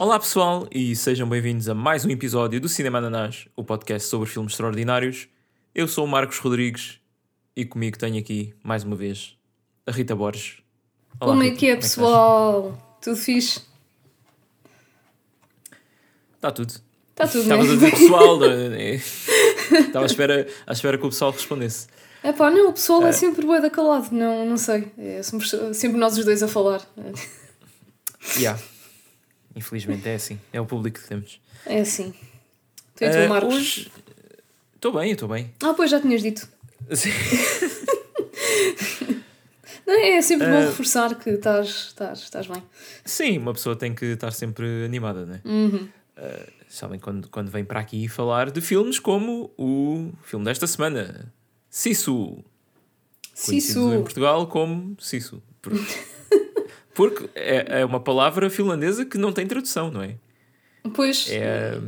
Olá pessoal e sejam bem-vindos a mais um episódio do Cinema Ananás, o podcast sobre filmes extraordinários. Eu sou o Marcos Rodrigues e comigo tenho aqui, mais uma vez, a Rita Borges. Olá, como é que é, pessoal? Tudo fixe? Está tudo. Está tudo, Estava né? a dizer pessoal, né? estava à espera, à espera que o pessoal respondesse. É pá, não, o pessoal é, é sempre bué da calado, não, não sei. É, somos sempre nós os dois a falar. Yeah. Infelizmente é assim, é o público que temos. É assim. Tu uh, Marcos? Hoje... Estou bem, estou bem. Ah, pois já tinhas dito. Sim. Não, é sempre uh, bom reforçar que estás, estás, estás bem. Sim, uma pessoa tem que estar sempre animada, não é? Uhum. Uh, sabem quando, quando vem para aqui falar de filmes como o filme desta semana, Sisu. Sisu. em Portugal como Sisu. Porque é, é uma palavra finlandesa que não tem tradução, não é? Pois. É,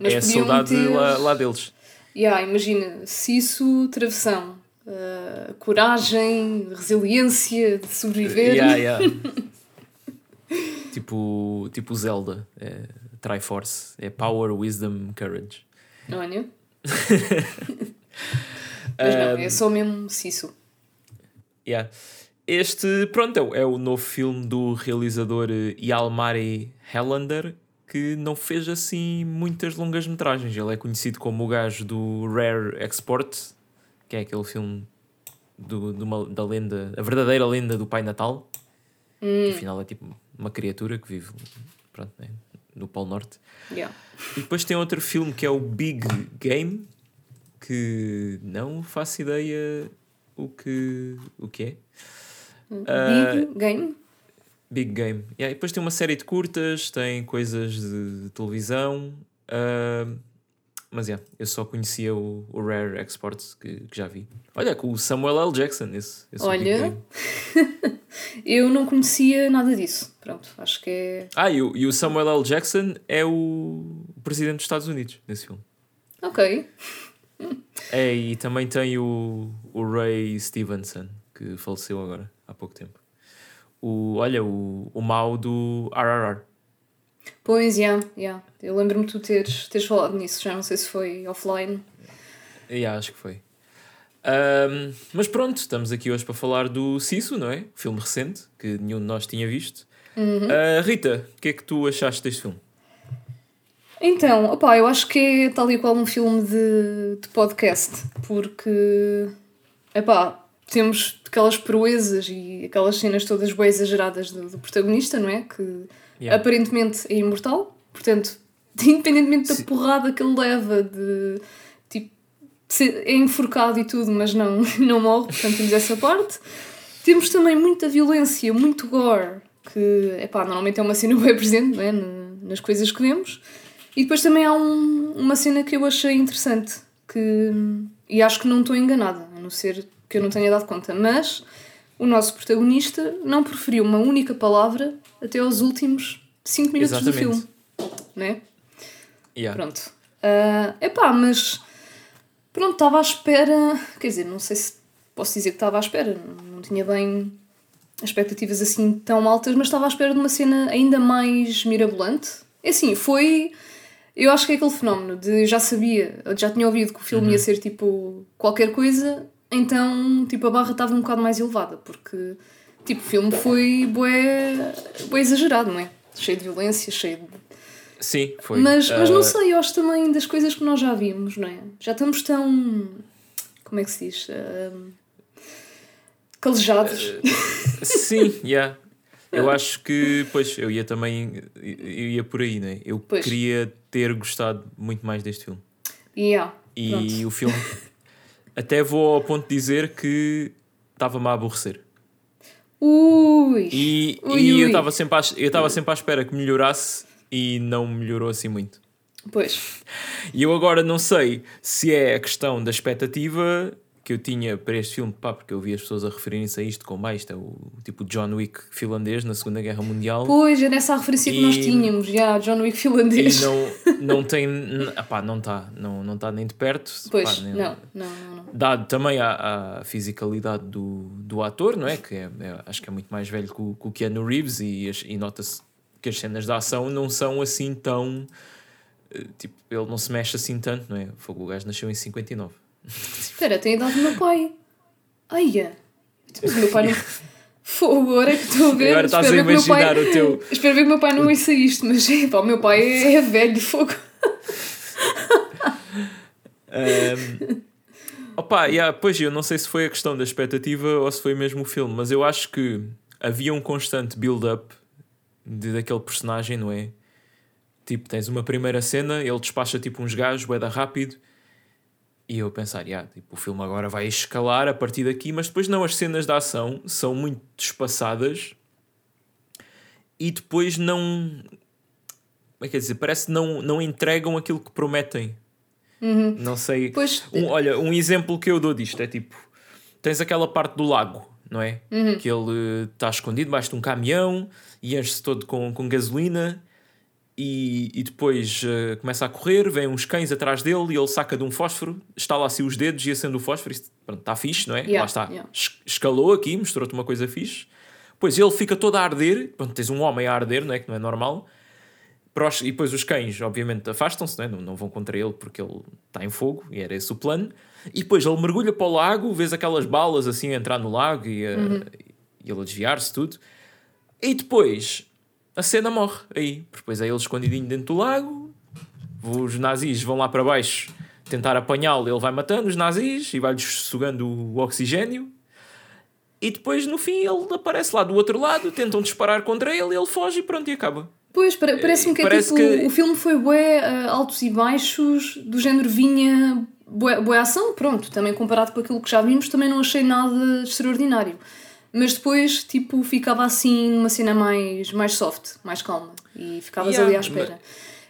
é a saudade ter... lá, lá deles. Yeah, imagina, Sisu, travessão. Uh, coragem, resiliência de sobreviver. Yeah, yeah. tipo, tipo Zelda. É, Triforce. É Power, Wisdom, Courage. Olha. Mas não, é só mesmo Sisu. Yeah. Este, pronto, é, é o novo filme do realizador Yalmari Hellander, que não fez assim muitas longas metragens. Ele é conhecido como o gajo do Rare Export, que é aquele filme do, de uma, da lenda, a verdadeira lenda do Pai Natal. Hum. Que afinal é tipo uma criatura que vive pronto, né, no Polo Norte. Yeah. E depois tem outro filme que é o Big Game, que não faço ideia o que, o que é. Big uh, Game? Big Game. Yeah, e depois tem uma série de curtas, tem coisas de televisão. Uh, mas yeah, eu só conhecia o, o Rare Exports que, que já vi. Olha, com o Samuel L. Jackson, esse, esse Olha, eu não conhecia nada disso. Pronto, acho que é. Ah, e o, e o Samuel L. Jackson é o presidente dos Estados Unidos nesse filme. Ok. É, e também tem o, o Ray Stevenson, que faleceu agora, há pouco tempo. O, olha, o, o mau do RRR. Pois, yeah, yeah. eu lembro-me de tu teres, teres falado nisso, já não sei se foi offline. Yeah, acho que foi. Um, mas pronto, estamos aqui hoje para falar do Sisu, não é? Filme recente, que nenhum de nós tinha visto. Uhum. Uh, Rita, o que é que tu achaste deste filme? Então, opá, eu acho que é tal e qual um filme de, de podcast, porque, epá, temos aquelas proezas e aquelas cenas todas bem exageradas do, do protagonista, não é? Que yeah. aparentemente é imortal, portanto, independentemente da Sim. porrada que ele leva, de tipo, é enforcado e tudo, mas não, não morre, portanto, temos essa parte. Temos também muita violência, muito gore, que epá, normalmente é uma cena bem presente é? nas coisas que vemos. E depois também há um, uma cena que eu achei interessante, que, e acho que não estou enganada, a não ser que eu não tenha dado conta, mas o nosso protagonista não preferiu uma única palavra até aos últimos 5 minutos Exatamente. do filme. Né? Yeah. Pronto. Uh, epá, mas pronto, estava à espera. Quer dizer, não sei se posso dizer que estava à espera, não, não tinha bem expectativas assim tão altas, mas estava à espera de uma cena ainda mais mirabolante. É assim, foi. Eu acho que é aquele fenómeno de já sabia, já tinha ouvido que o filme uhum. ia ser tipo qualquer coisa então, tipo, a barra estava um bocado mais elevada, porque, tipo, o filme foi bué, bué exagerado, não é? Cheio de violência, cheio de... Sim, foi. Mas, mas não sei, eu acho também das coisas que nós já vimos, não é? Já estamos tão... Como é que se diz? Uh... Calejados. Uh, sim, já. Yeah. Eu acho que, pois, eu ia também, eu ia por aí, né? Eu pois. queria ter gostado muito mais deste filme. Yeah, e pronto. o filme até vou ao ponto de dizer que estava-me a aborrecer. Ui! E, ui, e ui. eu estava sempre, à, eu estava sempre à espera que melhorasse e não melhorou assim muito. Pois. E eu agora não sei se é a questão da expectativa que eu tinha para este filme, pá, porque eu vi as pessoas a referirem-se a isto como ah, isto é o tipo John Wick finlandês na Segunda Guerra Mundial. Pois, é nessa referência e, que nós tínhamos, já, John Wick finlandês. E não, não tem, pá, não está, não, não está nem de perto. Pois, pá, nem, não, não, não, não. Dado também a, a fisicalidade do, do ator, não é? Que é, é, acho que é muito mais velho que o, que o Keanu Reeves e, e nota-se porque as cenas de ação não são assim tão. eh, Tipo, ele não se mexe assim tanto, não é? O gajo nasceu em 59. Espera, tem a idade do meu pai. Aia. Mas o meu pai não. Fogo, agora é que estou a ver. Agora estás a Espero ver que o meu imaginar pai- o teu. Espero ver que o meu pai não ouça isto, mas pá, o meu pai é, velho, fogo. Um, opa, yeah, pois eu não sei se foi a questão da expectativa ou se foi mesmo o filme, mas eu acho que havia um constante build-up daquele personagem, não é? Tipo, tens uma primeira cena, ele despacha tipo uns gajos, da rápido, e eu pensar, yeah, tipo, o filme agora vai escalar a partir daqui, mas depois não, as cenas de ação são muito espaçadas e depois não. Como é que é dizer? Parece que não, não entregam aquilo que prometem. Não sei. Pois, Um- olha, um exemplo que eu dou disto é tipo: tens aquela parte do lago, não é? Que ele está escondido debaixo de um caminhão e enche-se todo com, com gasolina. E, e depois eh, começa a correr, vem uns cães atrás dele e ele saca de um fósforo, estala assim os dedos e acende o fósforo. Isso, pronto, está fixe, não é? Yeah, Lá está. yeah. Es- Escalou aqui, mostrou-te uma coisa fixe. Pois ele fica todo a arder. Pronto, tens um homem a arder, não é? Que não é normal. E depois os cães, obviamente, afastam-se, não, é? não, não vão contra ele porque ele está em fogo e era esse o plano. E depois ele mergulha para o lago, vês aquelas balas assim a entrar no lago e, a- e ele a desviar-se, tudo. E depois a cena morre aí, depois é ele escondidinho dentro do lago. Os nazis vão lá para baixo tentar apanhá-lo, ele vai matando os nazis e vai-lhes sugando o oxigênio. E depois no fim ele aparece lá do outro lado, tentam disparar contra ele, ele foge e pronto, e acaba. Pois, pare- parece-me que é Parece tipo. que- O filme foi bué, ah, altos e baixos, do género vinha bué, bué ação, pronto. Também comparado com aquilo que já vimos, também não achei nada extraordinário. Mas depois, tipo, ficava assim numa cena mais, mais soft, mais calma. E ficavas Yeah, ali à espera.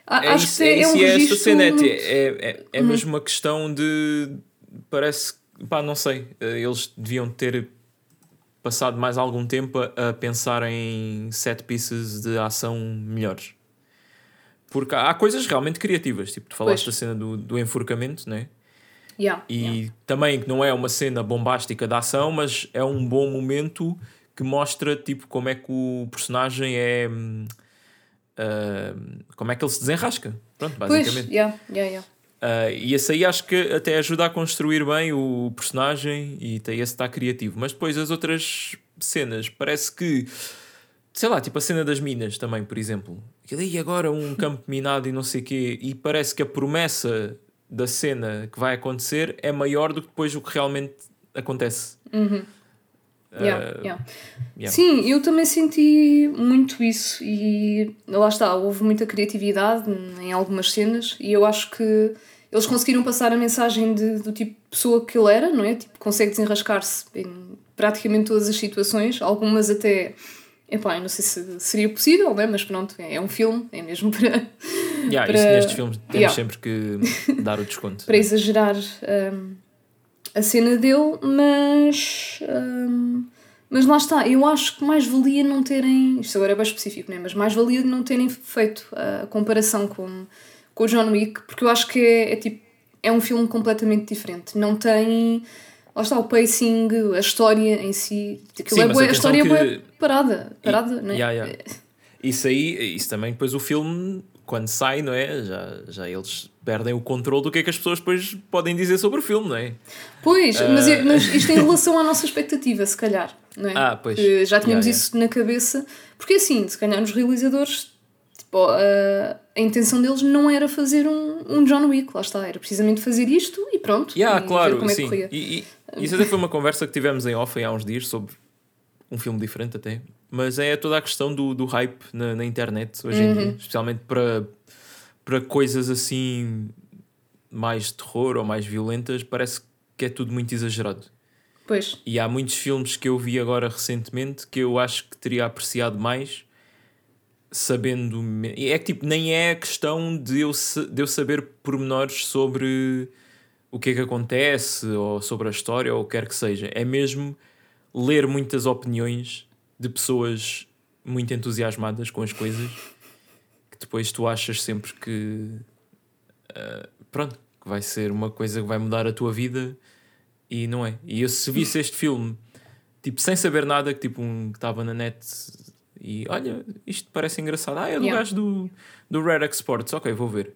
A- É Acho isso, que é, é, um e é registro cena, é, muito- Uhum. é, é, é mesmo uma questão de. Parece. pá, não sei. eh, Eles deviam ter passado mais algum tempo a, a pensar em set pieces de ação melhores. Porque há, há coisas realmente criativas, tipo, tu falaste Pois. da cena do, do enforcamento, né? Yeah, E yeah. também que não é uma cena bombástica de ação, mas é um bom momento que mostra tipo como é que o personagem é ah, como é que ele se desenrasca. Pronto, Pois, basicamente. yeah, yeah, yeah. Ah, e esse aí acho que até ajuda a construir bem o personagem e esse está criativo. Mas depois as outras cenas, parece que sei lá, tipo a cena das minas também, por exemplo. Aí agora um campo minado e não sei o quê, e parece que a promessa da cena que vai acontecer é maior do que depois o que realmente acontece. Yeah, yeah. yeah. Sim, eu também senti muito isso e lá está, houve muita criatividade em algumas cenas e eu acho que eles conseguiram passar a mensagem de, do tipo de pessoa que ele era, não é? Tipo, consegue desenrascar-se em praticamente todas as situações, algumas até, epá, eu não sei se seria possível, né? mas pronto, é um filme, é mesmo para, Yeah, para- isso nestes filmes temos Yeah. sempre que dar o desconto. para exagerar hum, a cena dele, mas. hum, mas lá está, eu acho que mais valia não terem. Isto agora é bem específico, né? mas mais valia não terem feito a comparação com, com o John Wick, porque eu acho que é, é tipo. É um filme completamente diferente. Não tem. Lá está, o pacing, a história em si. Sim, é bué- a história é que- bué parada. Parada, né? Yeah, yeah. Isso aí, isso também depois o filme, quando sai, não é? Já, já eles perdem o controle do que é que as pessoas depois podem dizer sobre o filme, não é? Pois, mas, eu- mas isto em relação à nossa expectativa, se calhar, não é? Ah, pois. Já tínhamos Yeah, isso na cabeça. Porque assim, se calhar os realizadores, tipo, a, a intenção deles não era fazer um, um John Wick, lá está, era precisamente fazer isto e pronto. Yeah, e claro, como é que sim. corria. E, e isso até foi uma conversa que tivemos em off há uns dias sobre um filme diferente até. Mas é toda a questão do, do hype na, na internet hoje em Uhum. dia, especialmente para, para coisas assim mais de terror ou mais violentas, parece que é tudo muito exagerado. Pois, E há muitos filmes que eu vi agora recentemente que eu acho que teria apreciado mais sabendo. É que tipo, nem é questão de eu, de eu saber pormenores sobre o que é que acontece ou sobre a história ou o que quer que seja. É mesmo ler muitas opiniões de pessoas muito entusiasmadas com as coisas que depois tu achas sempre que ah, pronto, que vai ser uma coisa que vai mudar a tua vida e não é. E eu se visse este filme tipo sem saber nada, que tipo um que estava na net E olha, isto parece engraçado. Ah, é do Yeah. gajo do, do Red X Sports. Ok, vou ver.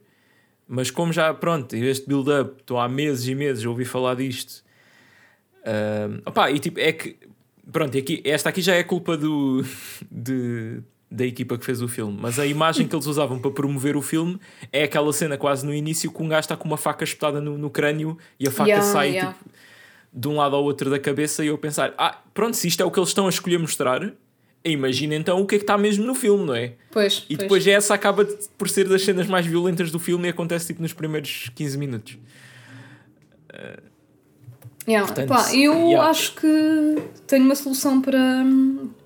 Mas como já, pronto, este build-up, estou há meses e meses a ouvir falar disto. ah, opá, e tipo, é que. Pronto, aqui, esta aqui já é culpa do, de, da equipa que fez o filme. Mas a imagem que eles usavam para promover o filme é aquela cena quase no início que um gajo está com uma faca espetada no, no crânio e a faca Yeah, sai yeah. tipo, de um lado ao outro da cabeça e eu pensar, ah, pronto, se isto é o que eles estão a escolher mostrar, imagina então o que é que está mesmo no filme, não é? Pois, E pois. depois essa acaba por ser das cenas mais violentas do filme e acontece tipo nos primeiros 15 minutos. Yeah. Portanto, Pá, eu yeah. acho que tenho uma solução para,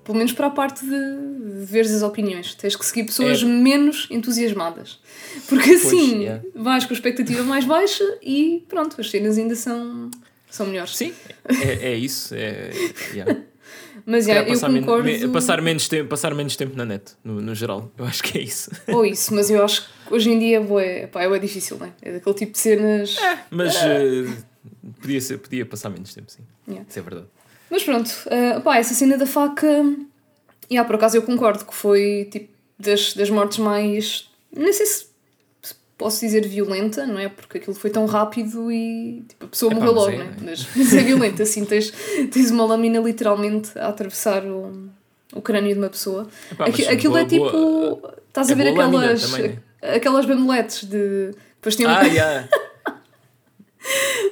pelo menos para a parte de, de veres as opiniões. Tens que seguir pessoas É. menos entusiasmadas. Porque assim yeah. vais com a expectativa mais baixa e pronto, as cenas ainda são, são melhores. Sim, é, é isso. É, yeah. Mas yeah, calhar eu men- concordo. me- passar, menos tempo, passar menos tempo na net, no, no geral. Eu acho que é isso. Ou isso, mas eu acho que hoje em dia bué, pá, é difícil, não é? É daquele tipo de cenas. Mas eh, podia, ser, podia passar menos tempo, sim. Yeah. Isso é verdade. Mas pronto, uh, pá, essa cena da faca. E por acaso eu concordo que foi tipo das, das mortes mais. Nem sei se se posso dizer violenta, não é? Porque aquilo foi tão rápido e tipo, a pessoa Epá, morreu logo, é, não é? né? Mas, mas é violento, assim, tens, tens uma lâmina literalmente a atravessar o, o crânio de uma pessoa. Aqui- aquilo boa- é tipo. boa- estás a é ver aquelas. Aquelas bandeletes de. Depois tem um. Ah, yeah.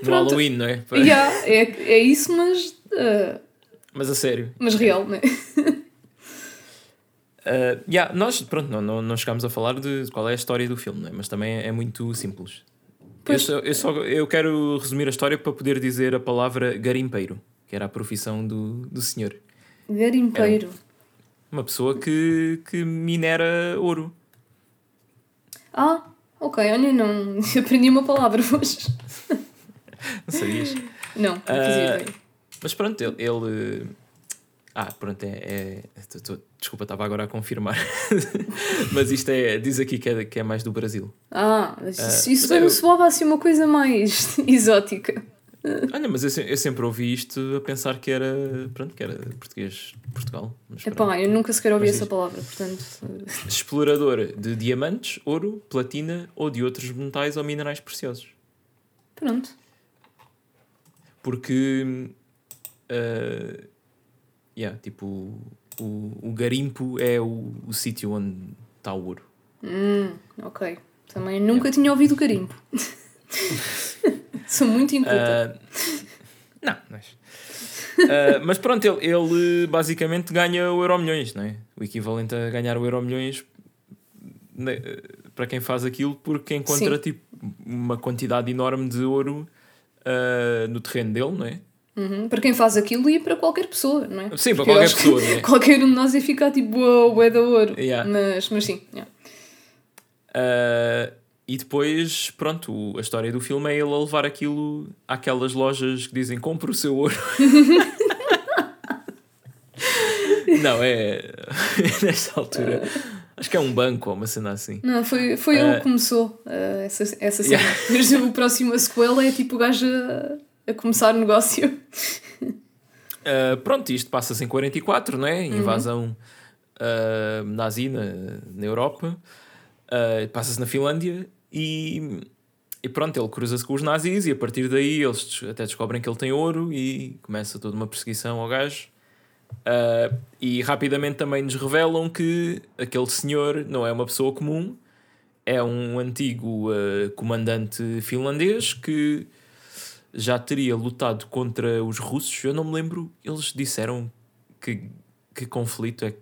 No. Halloween, não é? Yeah, é, é isso, mas. uh, Mas a sério. mas real, não é? Uh, yeah, nós, pronto, não, não, não chegámos a falar de qual é a história do filme, é? mas também é muito simples. Eu, só, eu, só- eu quero resumir a história para poder dizer a palavra garimpeiro, que era a profissão do, do senhor. Garimpeiro. Uma pessoa que, que minera ouro. Ah, ok, olha, não aprendi uma palavra hoje. Não sabias? Não, não fazia ideia. Mas pronto, ele. ele- Ah, pronto, é. é- tô- desculpa, estava agora a confirmar. mas isto é. Diz aqui que é, que é mais do Brasil. Ah, ah, isso, isso me eu- soava assim uma coisa mais exótica. Olha, mas eu, eu sempre ouvi isto a pensar que era. Pronto, que era português de Portugal. Mas pronto. Epá, eu nunca sequer ouvi Mas essa diz. palavra, portanto. Explorador de diamantes, ouro, platina ou de outros metais ou minerais preciosos. Pronto. Porque. ah, yeah, tipo. O, o garimpo é o, o sítio onde está o ouro. Hum, ok. Também nunca tinha ouvido garimpo. Sou muito inculta. Ah, não, mas. ah, mas pronto, ele, ele basicamente ganha o Euro Milhões, não é? O equivalente a ganhar o Euro Milhões né, para quem faz aquilo, porque encontra Sim. tipo, uma quantidade enorme de ouro ah, no terreno dele, não é? Uhum, Para quem faz aquilo e para qualquer pessoa, não é? Sim, para Porque qualquer pessoa, é? Qualquer um de nós ia ficar tipo, uau, é da ouro. Yeah. Mas, mas sim, yeah. Ah, e depois, pronto, a história do filme é ele a levar aquilo àquelas lojas que dizem compra o seu ouro. Não, é. Nesta altura. Acho que é um banco ou uma cena assim. Não, foi, foi ele Ah. que começou ah, essa, essa cena. Yeah. Depois o próximo a sequela é tipo o gajo a, a começar o negócio. Uh, pronto, isto passa-se em 44, não Uhum. é? Invasão uh, nazi na, na Europa. Uh, passa-se na Finlândia e, e pronto, ele cruza-se com os nazis e a partir daí eles até descobrem que ele tem ouro e começa toda uma perseguição ao gajo. Uh, e rapidamente também nos revelam que aquele senhor não é uma pessoa comum, é um antigo comandante finlandês que já teria lutado contra os russos. Eu não me lembro, eles disseram que, que conflito é que,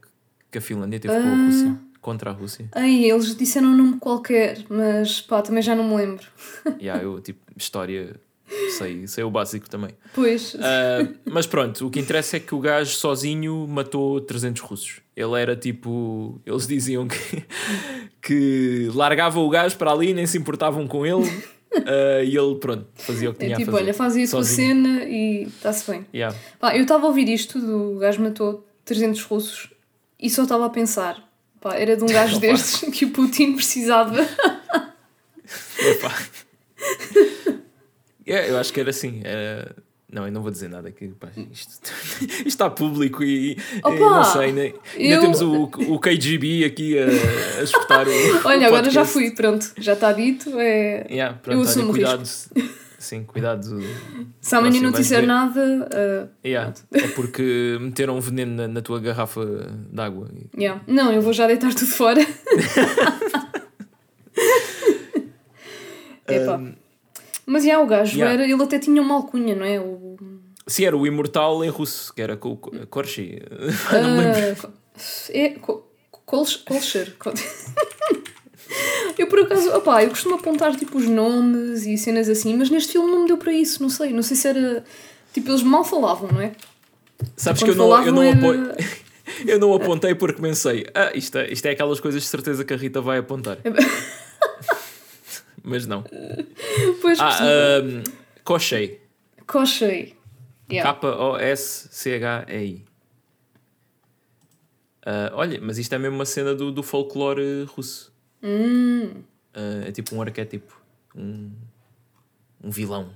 que a Finlândia teve com a Ah. Rússia, contra a Rússia. Ai, eles disseram um nome qualquer, mas pá, também já não me lembro. yeah, eu, tipo, história, sei, sei o básico também. Pois, Ah, mas pronto, o que interessa é que o gajo sozinho matou 300 russos. Ele era tipo. Eles diziam que, que largava o gajo para ali, nem se importavam com ele. Ah, e ele, pronto, fazia o que é tinha tipo, a fazer. olha, faz aí a sozinho. cena e está-se bem. Yeah. Pá, eu estava a ouvir isto do gajo matou 300 russos e só estava a pensar, pá, era de um gajo Opa. destes que o Putin precisava. Epá. É, eu acho que era assim. Era, Não, eu não vou dizer nada aqui. Pá, isto, isto está público e, e Opa, não sei, ainda, ainda eu- temos o, o KGB aqui a, a escutar o. Olha, o agora já fui, pronto, já está dito. É... Yeah, Eu pronto, olha, assumo o cuidado. Sim, cuidado. Se amanhã não disser nada, ah, Yeah, é porque meteram um veneno na, na tua garrafa d'água. yeah. não, eu vou já deitar tudo fora. Epá. Um, Mas já, o gajo, Yeah. era, ele até tinha uma alcunha, não é? O, sim, era o imortal em russo, que era com o Korshi. não me lembro. Ah, co- é, co- Kolsch- Kolcher. Kol- Eu por acaso, opá, eu costumo apontar tipo os nomes e cenas assim, mas neste filme não me deu para isso, não sei, não sei se era. Tipo, eles mal falavam, não é? Sabes Quando que eu não, eu, não falavam apo- era- eu não apontei porque pensei, ah, isto é, isto é aquelas coisas de certeza que a Rita vai apontar. Mas não. Pois Ah, um, Koshei. Koshei. Yeah. K-O-S-C-H-E-I. Ah, olha, mas isto é mesmo uma cena do, do folclore russo. Ah, é tipo um arquétipo. Um, um vilão.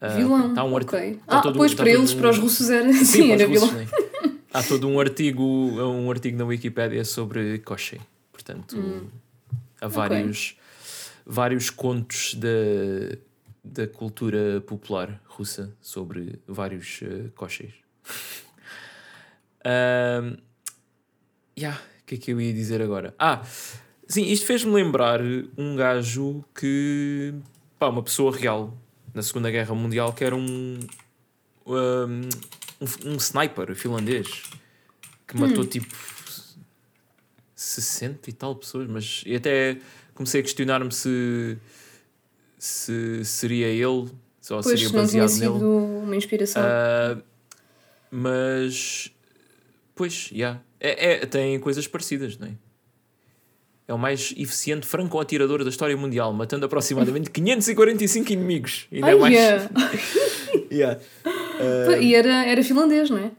Ah, vilão. tá um ok. tá ah, pois tá para eles, um- para os russos era. Sim, Sim, era vilão. né? Há todo um artigo, um artigo na Wikipédia sobre Koshei. Portanto, Hum. há vários, vários contos da, da cultura popular russa sobre vários uh, Kosheis. Ahm, yeah, o que é que eu ia dizer agora? Ah, sim, isto fez-me lembrar um gajo que. pá, uma pessoa real na Segunda Guerra Mundial que era um. um, um, um sniper finlandês que matou tipo 60 e tal pessoas, mas e até comecei a questionar-me se, se seria ele, ou Pois seria não tinha baseado sido nele. uma inspiração. Ah, mas pois, já é, é- tem coisas parecidas, não é? É o mais eficiente franco-atirador da história mundial, matando aproximadamente 545 inimigos. Ainda é Ai, mais. é. Yeah. E era, era finlandês, não é?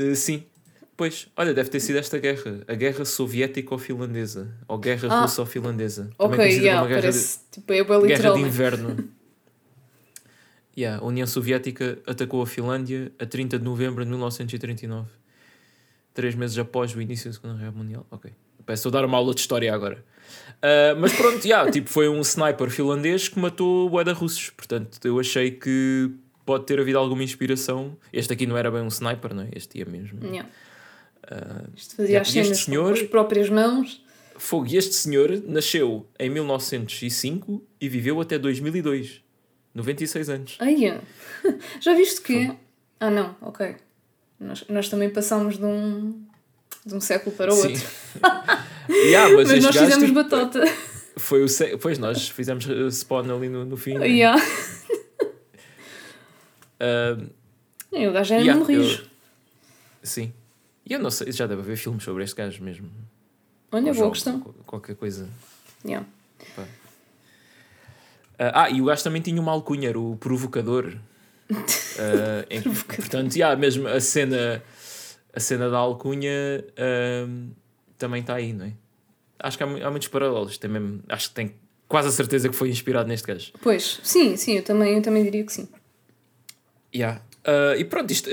Uh, sim. Pois, olha, deve ter sido esta guerra. A guerra soviético-finlandesa. Ou guerra Ah. russo-finlandesa. Ok, conhecida yeah, como a guerra, parece. Tipo, é bem de, guerra de é? inverno. yeah, a União Soviética atacou a Finlândia a 30 de novembro de 1939. Três meses após o início da Segunda Guerra Mundial. Ok. Peço a dar uma aula de história agora. Uh, mas pronto, yeah, tipo, foi um sniper finlandês que matou o russos. Portanto, eu achei que pode ter havido alguma inspiração. Este aqui não era bem um sniper, não é? Este ia mesmo. Yeah. Uh, Isto fazia as cenas senhor- com as próprias mãos. Fogo, e este senhor nasceu em 1905 e viveu até 2002. 96 anos. Ai, já viste que. Ah, não, ok. Nós, nós também passámos de um, de um século para o Sim. outro. yeah, mas Mas nós fizemos tipo, batota. foi o sé- Pois nós fizemos uh, spawn ali no, no fim. né? yeah. Uh, E o gajo era yeah, eu- rijo. sim. E eu não sei, já deve haver filmes sobre este gajo mesmo. Olha, boa jogos, questão. Qualquer coisa. Yeah. Ah, ah, e o gajo também tinha uma alcunha, era o provocador. Ah, em- portanto, yeah, mesmo a cena, a cena da alcunha ahm, também está aí, não é? Acho que há, há muitos paralelos. Tem mesmo, acho que tem quase a certeza que foi inspirado neste gajo. Pois, sim, sim, eu também, eu também diria que sim. Yeah. Ah, e pronto, isto,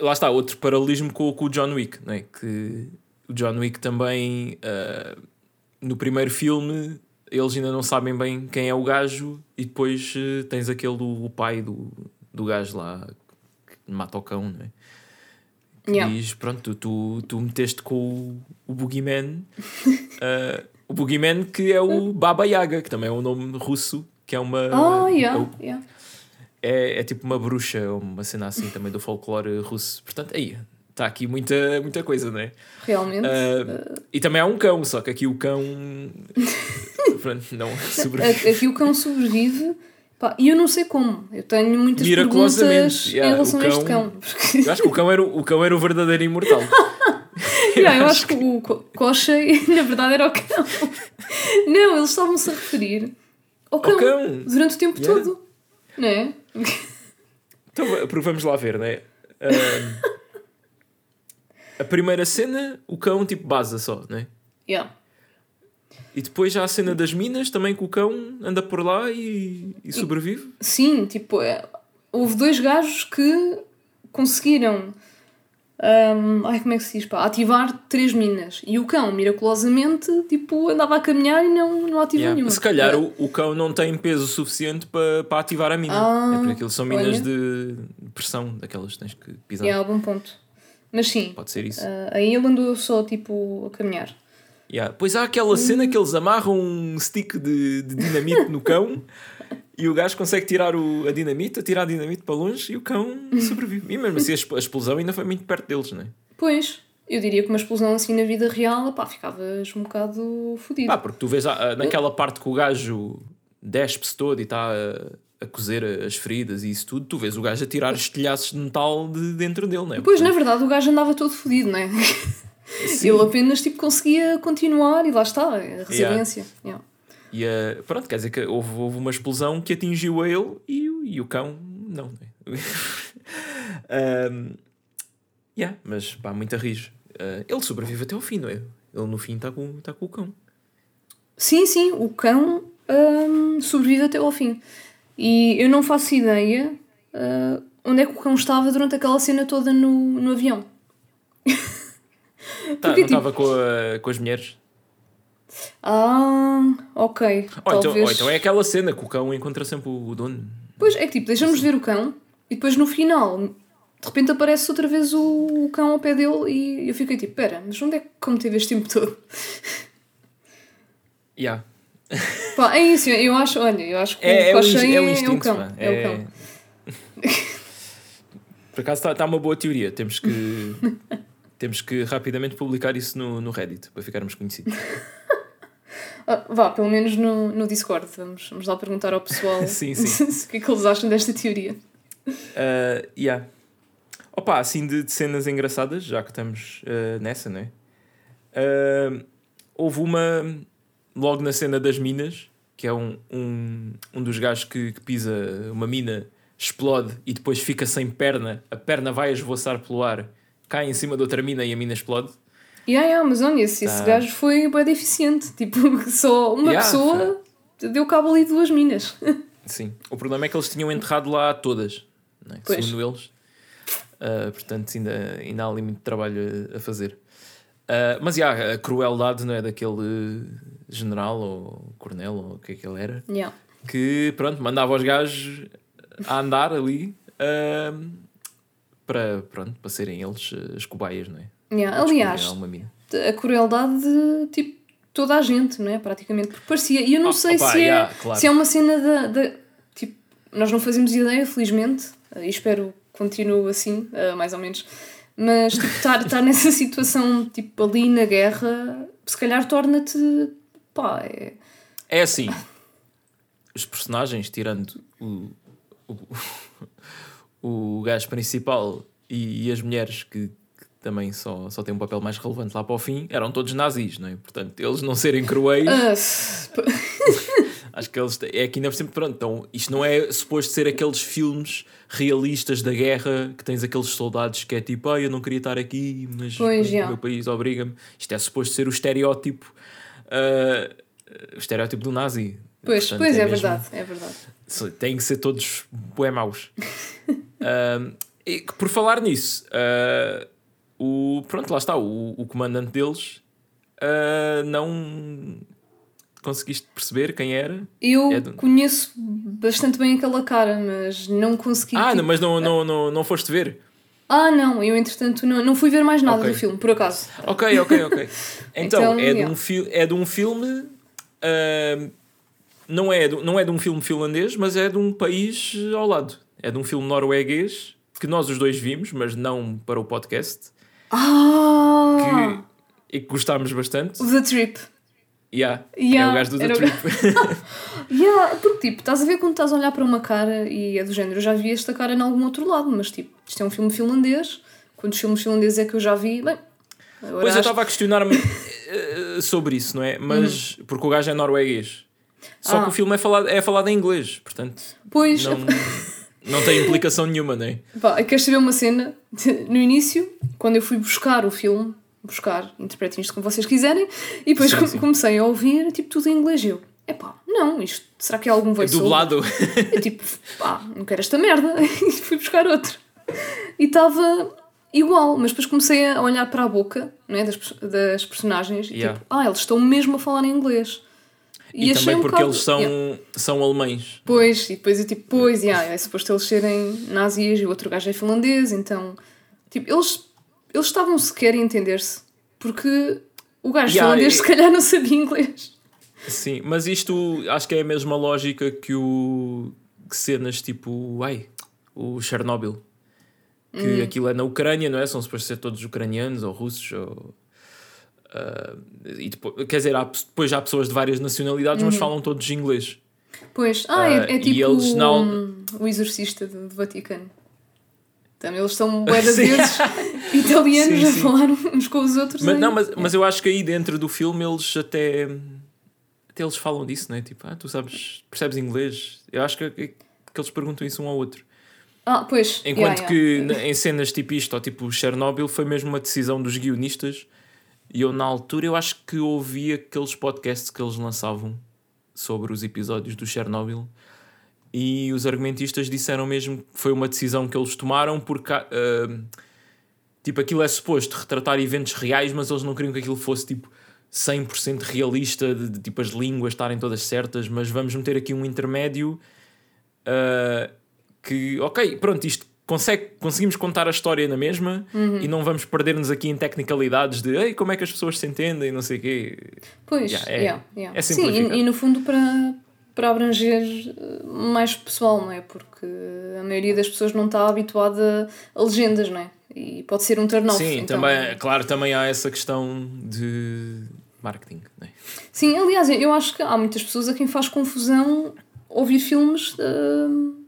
lá está, outro paralelismo com, com o John Wick, não é? Que o John Wick também, ah, no primeiro filme, eles ainda não sabem bem quem é o gajo, e depois ah, tens aquele do o pai do, do gajo lá que mata o cão, não é? Que Yeah. diz: Pronto, tu, tu, meteste com o, o Boogeyman, ah, o Boogeyman que é o Baba Yaga, que também é um nome russo, que é uma. É yeah, o- yeah. É, é tipo uma bruxa, ou uma cena assim também do folclore russo. Portanto, aí está aqui muita, muita coisa, não é? Realmente. Ah, e também há um cão, só que aqui o cão pronto, não sobrevive. A- Aqui o cão sobrevive. E eu não sei como. Eu tenho muitas perguntas yeah, em relação o a este cão- cão. Porque, Eu acho que o cão era, o cão era o verdadeiro imortal. yeah, eu acho que o co- Koshei, na verdade, era o cão. Não, eles estavam-se a referir ao cão, cão. durante o tempo Yeah. todo. Não é? Então v- vamos lá ver, não é? Ah, a primeira cena, o cão tipo baza só, não é? Yeah. E depois já há a cena das minas, também que o cão anda por lá e, e sobrevive. Sim, tipo, é, houve dois gajos que conseguiram. Um, ai, como é que se diz? Pá, ativar três minas. E o cão, miraculosamente, tipo, andava a caminhar e não, não ativou Yeah. nenhuma. Se calhar o, o cão não tem peso suficiente para para ativar a mina. Ah, é porque aquilo são minas olha. de pressão, daquelas que tens que pisar. Yeah, bom ponto. Mas sim, Pode ser isso. ah, aí ele andou só, tipo, a caminhar. Yeah. Pois há aquela cena que eles amarram um stick de, de dinamite no cão e o gajo consegue tirar o, a dinamite, atirar a dinamite para longe e o cão sobrevive. E mesmo assim a exp- a explosão ainda foi muito perto deles, não é? Pois, eu diria que uma explosão assim na vida real, pá, ficavas um bocado fodido. Pá, porque tu vês ah, ah, naquela parte que o gajo despe-se todo e está a, a cozer as feridas e isso tudo, tu vês o gajo a tirar estilhaços de metal de dentro dele, não é? Pois, na verdade, o gajo andava todo fodido, não é? Ele apenas tipo, conseguia continuar e lá está, a resiliência. Yeah. E ah, pronto, quer dizer que houve, houve uma explosão que atingiu a ele e, o- e o cão não, é? Ahm, yeah, mas pá, muito a rijo. Ah, ele sobrevive até ao fim, não é? Ele no fim está com, tá com o cão. Sim, sim, o cão hum, sobrevive até ao fim. E eu não faço ideia ah, onde é que o cão estava durante aquela cena toda no, no avião. Tá, Porque, não tipo- estava com, a- com as mulheres. Ah, ok. Ou então, ou então é aquela cena que o cão encontra sempre o, dono. Pois é que tipo, deixamos ver o cão e depois no final, de repente aparece outra vez o, o cão ao pé dele e eu fiquei tipo, pera, mas onde é que o cão teve este tempo todo? Yeah. Pá, é isso, eu acho, olha, eu acho que É, é, o o, que eu ins- achei é o é, instinto. o cão. pá. É, o cão. Por acaso está uma boa teoria. Temos que, temos que rapidamente publicar isso no, no Reddit para ficarmos conhecidos. Ah, vá, pelo menos no, no Discord. Vamos, vamos lá perguntar ao pessoal Sim, sim. o que é que eles acham desta teoria. Uh, yeah. Opa, assim de, de cenas engraçadas, já que estamos uh, nessa, não é? Uh, houve uma logo na cena das minas, que é um, um, um dos gajos que, que pisa uma mina, explode e depois fica sem perna, a perna vai a esvoaçar pelo ar, cai em cima de outra mina e a mina explode. Yeah, yeah, olha, esse, esse Tá. gajo foi bem deficiente. Tipo, só uma Yeah, pessoa deu cabo ali duas minas. Sim. O problema é que eles tinham enterrado lá todas, é? Pois. segundo eles. Uh, portanto, ainda, ainda há ali muito trabalho a, a fazer. Uh, mas já, a crueldade não é daquele general ou coronel ou o que é que ele era, yeah. que pronto, mandava os gajos a andar ali uh, para, pronto, para serem eles as cobaias, não é? Yeah. Aliás, a crueldade de tipo toda a gente, não é? Praticamente, porque parecia. E eu não Oh, sei opa, se, é, yeah, claro. se é uma cena da, da- Tipo, nós não fazemos ideia, felizmente, e espero que continue assim, eh, mais ou menos. Mas tipo, estar, estar nessa situação, tipo, ali na guerra, se calhar torna-te. pá, é. É assim, os personagens, tirando o, o, o gajo principal e, e as mulheres que também só, só têm um papel mais relevante lá para o fim, eram todos nazis, não é? Portanto, eles não serem cruéis, Ah, acho que eles. É que ainda por cima, pronto, então, isto não é suposto ser aqueles filmes realistas da guerra que tens aqueles soldados que é tipo, ah, eu não queria estar aqui, mas Pois, o meu país obriga-me. Isto é suposto ser o estereótipo. ah, o estereótipo do nazi. Pois, Portanto, pois é, mesmo- verdade, é verdade. Têm que ser todos bué maus. Ahm, e por falar nisso, ah, o, pronto, lá está, o, o comandante deles ah, não conseguiste perceber quem era. Eu É do- conheço bastante bem aquela cara, mas não consegui. Ah, tipo- não, mas não, não, não, não foste ver. Ah, não, eu entretanto não, não fui ver mais nada Ok. do filme, por acaso. Ok, ok, ok. Então, Então, é, de um fi- é de um filme. ahm, não, é de, não é de um filme finlandês, mas é de um país ao lado. É de um filme norueguês que nós os dois vimos, mas não para o podcast. Ah! que, e que gostámos bastante. O The Trip. Yeah, é Yeah, o gajo do The era o Trip. Yeah, porque tipo, estás a ver quando estás a olhar para uma cara e é do género, eu já vi esta cara em algum outro lado, mas tipo, isto é um filme finlandês. Quantos filmes finlandeses é que eu já vi? Bem, Pois eu acho- estava a questionar-me eh, sobre isso, não é? Mas porque o gajo é norueguês. Só Ah. que o filme é falado, é falado em inglês, portanto Pois, não, não tem implicação nenhuma, não é? Pá, queres saber uma cena? No início, quando eu fui buscar o filme, buscar, interpretem isto como vocês quiserem, e depois Sim, sim. comecei a ouvir tipo tudo em inglês. Eu, epá, não, isto, será que é algum voice Dublado. Eu tipo, pá, não quero esta merda. E fui buscar outro. E estava igual, mas depois comecei a olhar para a boca não é, das, das personagens e Yeah. tipo, ah, eles estão mesmo a falar em inglês. E, achei também porque eles são, Yeah. são alemães. Pois, e depois eu tipo, pois, yeah, é suposto eles serem nazis e o outro gajo é finlandês, então, tipo, eles, eles estavam sequer a entender-se, porque o gajo Yeah, finlandês e- se calhar não sabia inglês. Sim, mas isto acho que é a mesma lógica que o que cenas tipo, ai, o Chernobyl. Que Uhum. aquilo é na Ucrânia, não é? São supostos ser todos ucranianos ou russos ou. Ah, e depois, quer dizer, há, depois há pessoas de várias nacionalidades, Uhum. mas falam todos inglês. Pois, ah, Ah, é, é e tipo eles não- hum, o exorcista do, do Vaticano. Então, eles são Sim. vezes italianos Sim, a sim. falar uns com os outros. Mas, em- não, mas, mas eu acho que aí dentro do filme eles até. Até eles falam disso, não é? Tipo, ah, tu sabes, percebes inglês? Eu acho que, que eles perguntam isso um ao outro. Ah, pois. Enquanto yeah, que yeah. em cenas tipo isto, ou tipo Chernobyl, foi mesmo uma decisão dos guionistas. E eu, na altura, eu acho que ouvi aqueles podcasts que eles lançavam sobre os episódios do Chernobyl. E os argumentistas disseram mesmo que foi uma decisão que eles tomaram porque, ah, tipo, aquilo é suposto retratar eventos reais, mas eles não queriam que aquilo fosse, tipo, 100% realista, de, de, tipo, as línguas estarem todas certas, mas vamos meter aqui um intermédio ah, que, ok, pronto, isto consegue, conseguimos contar a história na mesma e não vamos perder-nos aqui em tecnicalidades de Ei, como é que as pessoas se entendem e não sei o quê. Pois, Yeah, é- yeah, yeah. é Sim, e, e no fundo para, para abranger mais pessoal, não é? Porque a maioria das pessoas não está habituada a legendas, não é? E pode ser um turn-off. Sim, então- também, claro, também há essa questão de marketing. Não é? Sim, aliás, eu acho que há muitas pessoas a quem faz confusão ouvir filmes uh,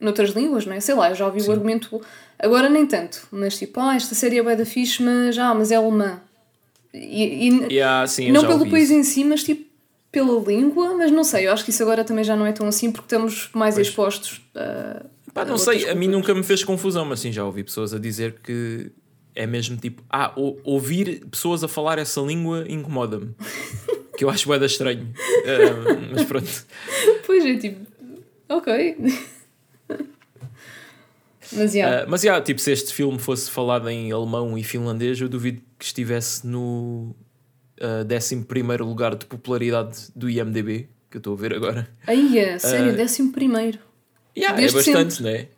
noutras línguas, não é? Sei lá, eu já ouvi o argumento, agora nem tanto, mas tipo, ah, esta série é da fixe, mas, ah, mas é alemã. E, e há, sim, não pelo país isso. em si, mas tipo pela língua, mas não sei, eu acho que isso agora também já não é tão assim porque estamos mais expostos a. Pá, a não outras sei, a mim culturas. nunca me fez confusão, mas sim, já ouvi pessoas a dizer que é mesmo tipo, ah, ou- ouvir pessoas a falar essa língua incomoda-me. que eu acho bué da estranho. Ah, mas pronto. Pois é, tipo, ok. Mas já. Ah, mas já, tipo, se este filme fosse falado em alemão e finlandês, eu duvido que estivesse no uh, 11 lugar de popularidade do IMDB, que eu estou a ver agora. Aí, é, sério, ah, décimo primeiro. Yeah, é bastante, sempre. não é?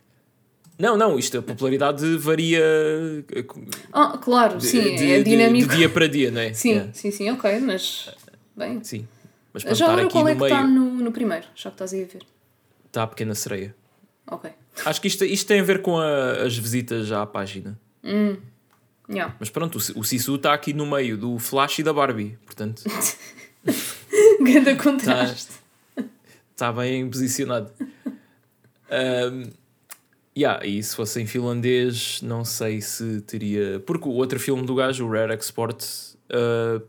Não, não, isto a popularidade varia Ah, claro, de, sim, de- é de- dinâmico. de dia para dia, não é? Sim, Yeah, sim, sim, ok, mas. Bem. sim. Mas para Já estar agora qual é que está meio, no, no primeiro? Já que estás aí a ver. está a pequena sereia. Ok. Acho que isto, isto tem a ver com a- as visitas à página. Yeah. Mas pronto, o, o Sisu está aqui no meio do Flash e da Barbie, portanto Ganda contraste. está bem posicionado. Um, yeah, e se fosse em finlandês, não sei se teria. Porque o outro filme do gajo, o Rare Export, uh,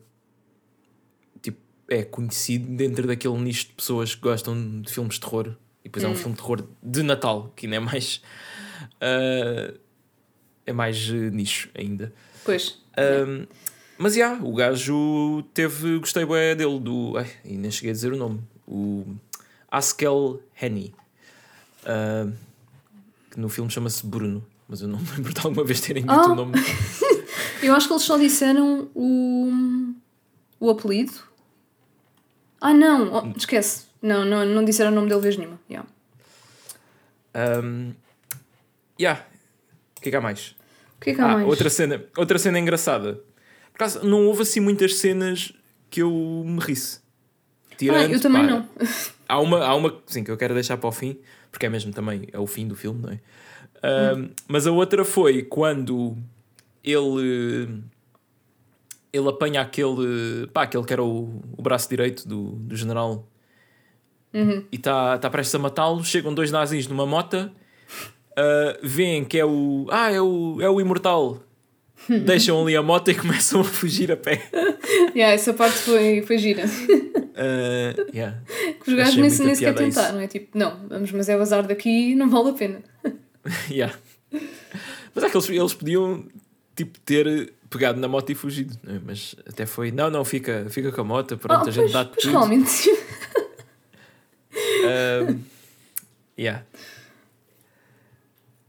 tipo, é conhecido dentro daquele nicho de pessoas que gostam de filmes de terror. E depois é um filme de terror de Natal, que ainda é mais. uh, é mais uh, nicho ainda. Pois. Um, mas já, o gajo teve. Gostei bem dele, do. Ai, e nem cheguei a dizer o nome. O Askel Henny. Um, que no filme chama-se Bruno. Mas eu não me lembro de alguma vez terem dito Ah. o nome. Eu acho que eles só disseram o. o apelido. Ah, não! Oh, esquece. Não, não, não disseram o nome dele vez nenhuma. Yeah. Um, yeah. O que é que há mais? O que é que há Ah, mais? outra cena, outra cena engraçada. Por acaso, não houve assim muitas cenas que eu me risse. Ah, Tirando, eu também pá, não. Há uma, há uma sim, que eu quero deixar para o fim, porque é mesmo também é o fim do filme, não é? Um, Mas a outra foi quando ele ele apanha aquele pá, aquele que era o, o braço direito do, do general e está tá prestes a matá-lo. Chegam dois nazis numa mota, uh, veem que é o ah, é o, é o imortal. Deixam ali a moto e começam a fugir a pé. yeah, essa parte foi, foi gira. Uh, yeah. Que os gajos nem, nem sequer tentaram. É tipo, não, vamos, mas é vazar daqui não vale a pena. Yeah. Mas é que eles, eles podiam tipo, ter pegado na moto e fugido, é? mas até foi, não, não, fica, fica com a moto, pronto, Ah, a gente pois, dá pois tudo. realmente. Um, yeah.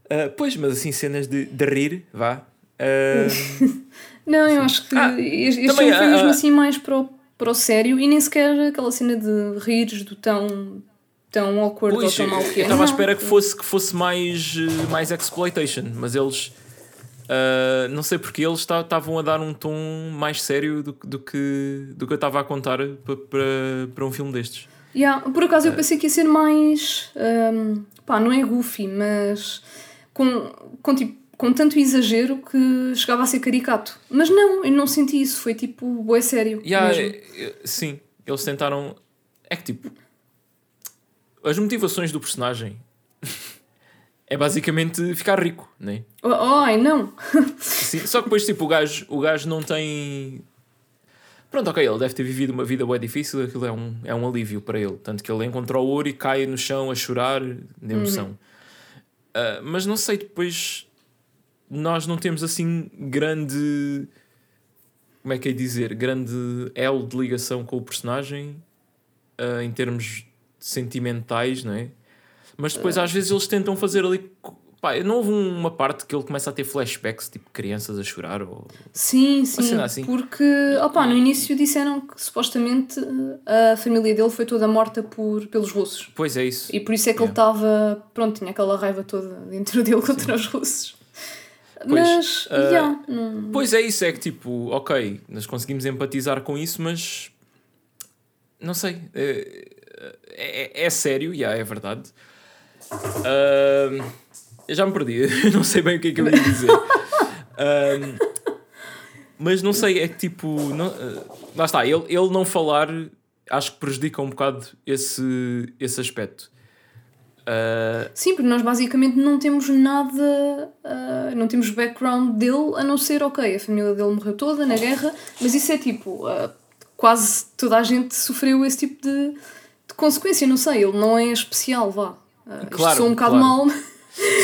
Uh, pois, mas assim, cenas de, de rir, vá. Uh, não, eu acho que ah, este também, filme foi mesmo uh, assim mais para o, para o sério e nem sequer aquela cena de rires do tão tão awkward pois, ou tão mal que é. Eu estava à espera que fosse, que fosse mais, mais exploitation, mas eles. Uh, não sei porque eles estavam a dar um tom mais sério do, do, que, do que eu estava a contar para, para um filme destes. Yeah, por acaso eu ah. pensei que ia ser mais. Um, pá, não é goofy, mas. Com, com, tipo, com tanto exagero que chegava a ser caricato. Mas não, eu não senti isso, foi tipo, é sério. Yeah, sim, eles tentaram. É que tipo as motivações do personagem é basicamente ficar rico, né? Oh, ai, não! Sim, só que depois, tipo, o gajo, o gajo não tem. Pronto, ok, ele deve ter vivido uma vida bem difícil, aquilo é um, é um alívio para ele. Tanto que ele encontrou o ouro e cai no chão a chorar de emoção. Uhum. Uh, mas não sei, depois nós não temos assim grande. Como é que é dizer? Grande elo de ligação com o personagem uh, em termos sentimentais, não é? Mas depois às vezes eles tentam fazer ali. Pá, não houve uma parte que ele começa a ter flashbacks, tipo crianças a chorar ou. Sim, sim. Assim. Porque, opa, no início disseram que supostamente a família dele foi toda morta por, pelos russos. Pois é isso. E por isso é que yeah. ele estava. Pronto, tinha aquela raiva toda dentro dele contra sim. os russos. Pois, mas, uh, yeah, não... pois é isso, é que tipo, ok, nós conseguimos empatizar com isso, mas não sei. É, é, é sério, e yeah, é verdade. Uh, eu já me perdi, não sei bem o que é que eu ia dizer. Uh, mas não sei, é que tipo. Não, uh, lá está, ele, ele não falar acho que prejudica um bocado esse, esse aspecto. Uh... Sim, porque nós basicamente não temos nada, uh, não temos background dele a não ser, ok, a família dele morreu toda na guerra, mas isso é tipo, uh, quase toda a gente sofreu esse tipo de, consequência, não sei, ele não é especial, vá. Uh, claro, sou um bocado claro. mal.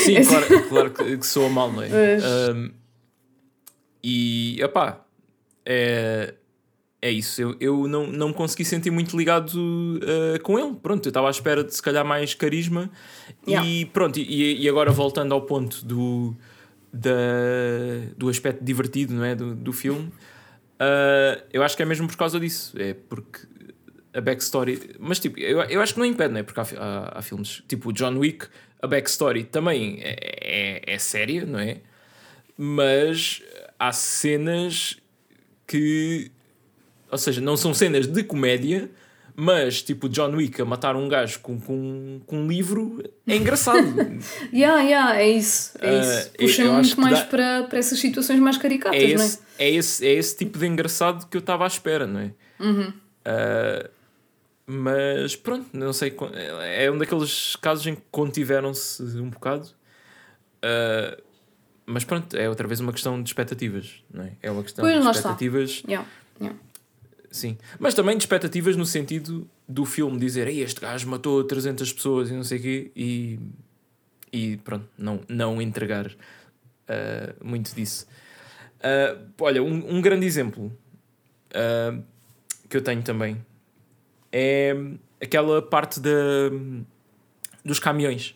Sim, claro, claro que, que soa mal, não é? Um, e, opá, é, é isso. Eu, eu não, não me consegui sentir muito ligado uh, com ele. Pronto, eu estava à espera de se calhar mais carisma. Yeah. E pronto, e, e agora voltando ao ponto do, da, do aspecto divertido não é? do, do filme, uh, eu acho que é mesmo por causa disso. É porque a backstory. Mas tipo, eu, eu acho que não impede, não é? Porque há, há, há filmes tipo John Wick, a backstory também é, é, é séria, não é? Mas há cenas que. Ou seja, não são cenas de comédia, mas tipo John Wick a matar um gajo com, com, com um livro é engraçado. yeah, yeah, é isso. É isso. Uh, Puxa muito mais dá... para, para essas situações mais caricatas, é esse, não é? É esse, é esse tipo de engraçado que eu estava à espera, não é? Uhum. Uh, mas pronto, não sei. É um daqueles casos em que contiveram-se um bocado. Uh, mas pronto, é outra vez uma questão de expectativas, não é? É uma questão pois, de expectativas. Yeah, yeah. Sim. Mas também de expectativas no sentido do filme dizer Ei, este gajo matou 300 pessoas e não sei o quê e, e pronto, não, não entregar uh, muito disso. Uh, olha, um, um grande exemplo que eu tenho também é aquela parte de, dos caminhões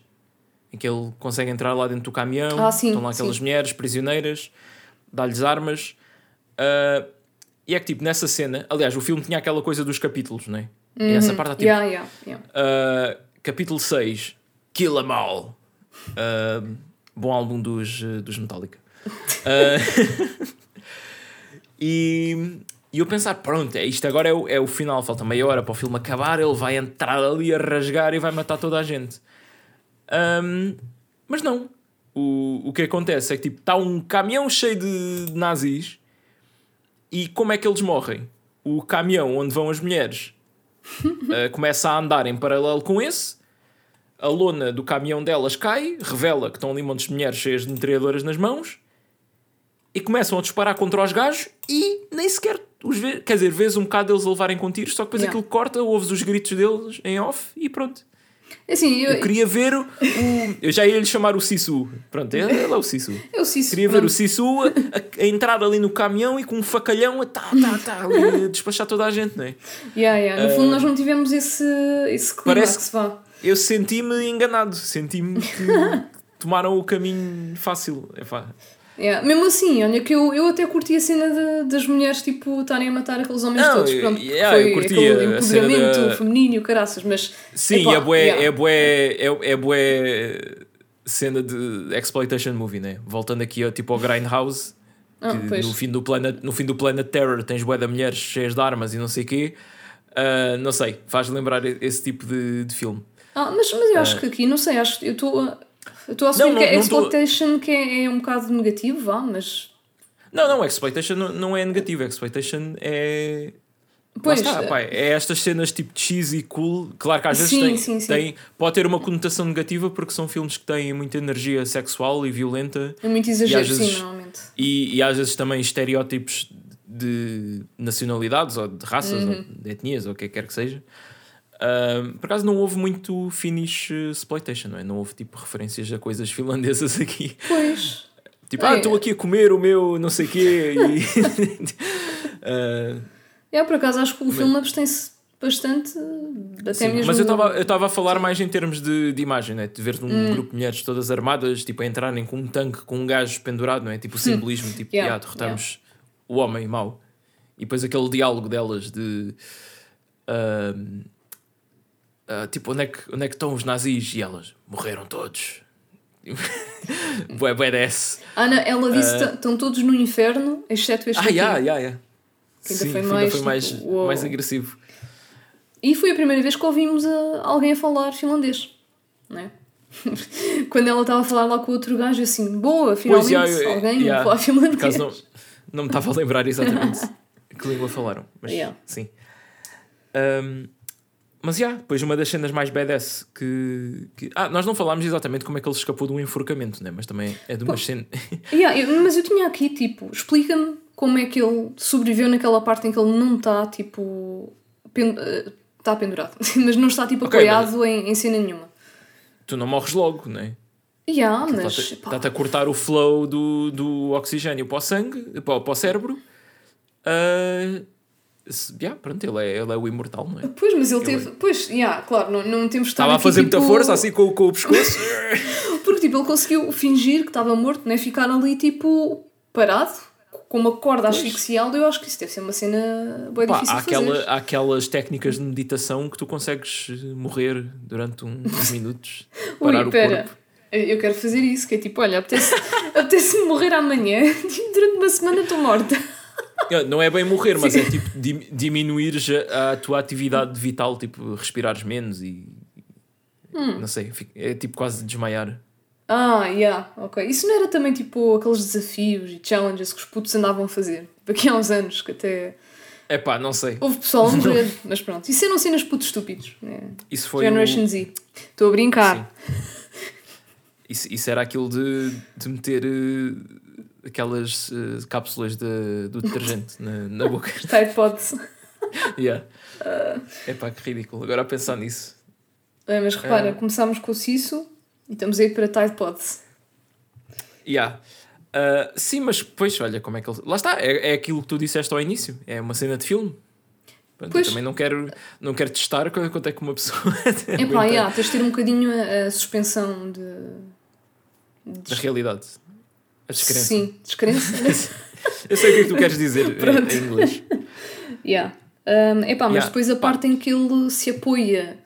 em que ele consegue entrar lá dentro do caminhão, ah, sim, estão lá aquelas sim. mulheres prisioneiras, dá-lhes armas. Uh, e é que tipo, nessa cena, aliás, o filme tinha aquela coisa dos capítulos, não é? Uhum. E essa parte tipo, yeah, yeah, yeah. Uh, capítulo 6, Kill Em All. Uh, bom álbum dos, dos Metallica. e e eu pensar, pronto, é isto agora é o, é o final, falta meia hora para o filme acabar, ele vai entrar ali a rasgar e vai matar toda a gente. Um, mas não. O, o que acontece é que tipo, está um caminhão cheio de nazis e como é que eles morrem? O caminhão onde vão as mulheres uh, começa a andar em paralelo com esse, a lona do caminhão delas cai, revela que estão ali montes de mulheres cheias de metralhadoras nas mãos e começam a disparar contra os gajos e nem sequer os vê, quer dizer, vês um bocado deles a levarem com tiros, só que depois yeah. aquilo corta, ouves os gritos deles em off e pronto. É assim, eu... eu queria ver o, Eu já ia lhe chamar o Sisu. Pronto, ele, ele é o Sisu. É o Sisu. Queria pronto. ver o Sisu a, a, entrar ali no caminhão e com um facalhão a, tá, tá, tá, a despachar toda a gente, não é? Yeah, yeah. No uh, fundo, nós não tivemos esse, esse clímax, parece, eu senti-me enganado, senti-me que tomaram o caminho fácil. Epá. Yeah. Mesmo assim, olha que eu, eu até curti a cena de, das mulheres tipo estarem a matar aqueles homens Não, todos. Pronto, yeah, eu foi curtia aquele empoderamento da- feminino caraças, mas. Sim, epá, é bué, yeah. é bué, é, é bué cena de exploitation movie, né? Voltando aqui ao, tipo ao Grindhouse, Ah, no fim, do Planet, no fim do Planet Terror tens bué de mulheres cheias de armas e não sei o quê. Ah, não sei, faz lembrar esse tipo de, de filme. Ah, mas, mas eu acho que aqui, não sei, acho que eu estou. Eu Estou a assumir Não, não- que é exploitation que é, é um bocado negativo, vá, mas. Não, não, exploitation não, é negativo, exploitation é. Pois, está, pá, é estas cenas tipo cheesy, cool. Claro que às vezes Sim, tem, sim, sim. tem- pode ter uma conotação negativa porque são filmes que têm muita energia sexual e violenta é muito exagero, vezes- sim, normalmente. e, e às vezes também estereótipos de nacionalidades ou de raças Uhum. ou de etnias ou o que quer que seja. Ahm, por acaso não houve muito Finnish eh, exploitation, não é? Não houve tipo referências a coisas finlandesas aqui. Pois. Tipo, É. ah, estou aqui a comer o meu não sei quê e. Ah, É, por acaso acho que o filme abstém-se bastante, até Sim, mesmo. mas eu estava eu a falar mais em termos de, de imagem, né? de ver um Hum. grupo de mulheres todas armadas, tipo, a entrarem com um tanque com um gajo pendurado, não é? Tipo o simbolismo, tipo, Yeah, yeah, derrotamos o homem mau. E depois aquele diálogo delas de ahm, ah, tipo, onde é, que, onde é que estão os nazis? E elas morreram todos. Bué. Ah, não, ela disse que estão todos no inferno, exceto este Ah, yeah, yeah, yeah. Que ainda Sim, foi ainda mais, foi mais, tipo, mais agressivo. E foi a primeira vez que ouvimos a- alguém a falar finlandês, não é? Quando ela estava a falar lá com o outro gajo, assim, boa, finalmente yeah, eu- alguém yeah, falar finlandês. Por acaso não, não me estava a lembrar exatamente que língua falaram, mas Yeah. sim. Um, mas já, depois uma das cenas mais badass que, que. Ah, nós não falámos exatamente como é que ele escapou de um enforcamento, né? mas também é de uma cena. Yeah, eu- mas eu tinha aqui, tipo, explica-me como é que ele sobreviveu naquela parte em que ele não está, tipo, está pendurado, mas não está, tipo, Ok, apoiado em, em cena nenhuma. tu não morres logo, né? Yeah, mas, Está-te está-te a cortar o flow do, do oxigênio para o sangue, para, o- para o cérebro. Se- yeah, pronto, ele é, ele é o imortal, não é? Pois, mas ele teve. Pois, yeah, claro, não, não temos Estava a fazer tipo, muita força, assim com, com o pescoço. Porque, tipo, ele conseguiu fingir que estava morto, né? Ficar ali, tipo, parado, com uma corda a asfixiá-lo. Eu acho que isso deve ser uma cena bem Pá, difícil há, aquela, há aquelas técnicas de meditação que tu consegues morrer durante um- uns minutos. Parar Ui, o pera. corpo. Eu quero fazer isso, que é tipo, olha, apetece- apetece-me morrer amanhã, tipo, durante uma semana estou morta. Não é bem morrer, mas é tipo dim- diminuires a, a tua atividade vital, tipo respirares menos e. Hum. Não sei, é tipo quase desmaiar. Ah, yeah, ok. Isso não era também tipo aqueles desafios e challenges que os putos andavam a fazer daqui a uns anos, que até É pá, não sei. houve pessoal a morrer, mas pronto. Isso eram cenas putos estúpidos. Né? Isso foi. Generation o- Z. Estou a brincar. Isso, isso era aquilo de, de meter eh, aquelas eh, cápsulas de, do detergente na, na boca. Tide Pods. yeah. É pá, que ridículo. Agora a pensar nisso. É, mas repara, É. começámos com o Cisso e estamos aí para Tide Pods. Yeah. Ah, sim, mas pois, olha como é que ele. Lá está, é, é aquilo que tu disseste ao início. É uma cena de filme. Pronto, eu Pois. também não quero, não quero testar qu- quanto é que uma pessoa É pá, yeah, tens de ter um bocadinho a, a suspensão de. da realidade. A descrença. Sim, descrença. Eu sei o que é que tu queres dizer em, Pronto. em inglês. yeah. Um, epá, mas Yeah. depois a parte em que ele se apoia,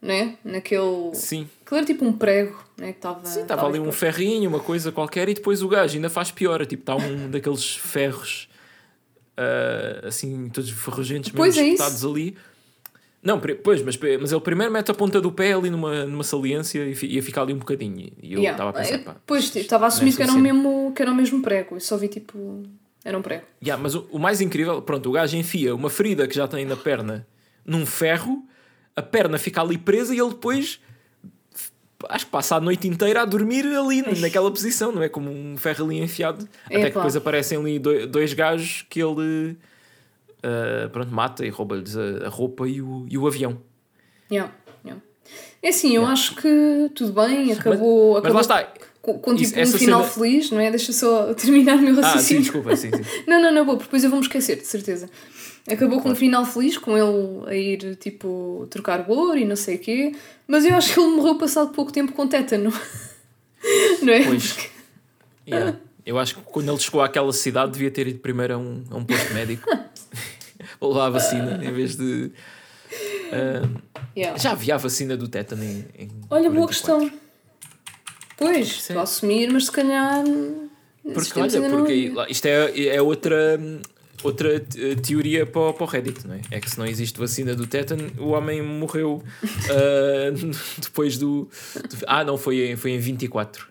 né? Naquele. Sim. Aquilo era tipo um prego, né? Que estava. Sim, estava ali um ferrinho, uma coisa qualquer, e depois o gajo ainda faz pior. Tipo, está um daqueles ferros ah, assim, todos ferrugentos, mesmo Pois é isso. espetados ali. Não, pois, mas, mas ele primeiro mete a ponta do pé ali numa, numa saliência e ia ficar ali um bocadinho. E eu Yeah. estava a pensar, Eu- pá. Pois, estava a não é assumir que era, o mesmo, que era o mesmo prego. Eu só vi tipo. Era um prego. Yeah, mas o, o mais incrível, pronto, o gajo enfia uma ferida que já tem na perna num ferro, a perna fica ali presa e ele depois acho que passa a noite inteira a dormir ali naquela posição, não é? Como um ferro ali enfiado. Até que depois aparecem ali dois, dois gajos que ele ah, pronto, mata e rouba-lhes a, a roupa e o, e o avião. Yeah, yeah. É assim, eu acho que tudo bem, acabou. Mas acabou lá está. Com, com, Isso- tipo um final cena- feliz, não é? Deixa só terminar o meu Ah, sim, raciocínio. desculpa, sim, sim. Não, não, não, vou, depois eu vou-me esquecer, de certeza. Acabou com um final feliz, com ele a ir tipo trocar ouro e não sei o quê, mas eu acho que ele morreu passado pouco tempo com tétano. não é? Pois. Yeah. Eu acho que quando ele chegou àquela cidade devia ter ido primeiro a um, a um posto médico levar a vacina em vez de. Uh, Yeah. já havia a vacina do tétano em. em Olha, boa 44. questão. Pois, a assumir, mas se calhar. Porque olha, não porque havia. lá- isto é, é outra, outra eh, teoria para, o- para o Reddit, não é? É que se não existe vacina do tétano, o homem morreu ah, depois do, do- Ah, não, foi em, foi em 24.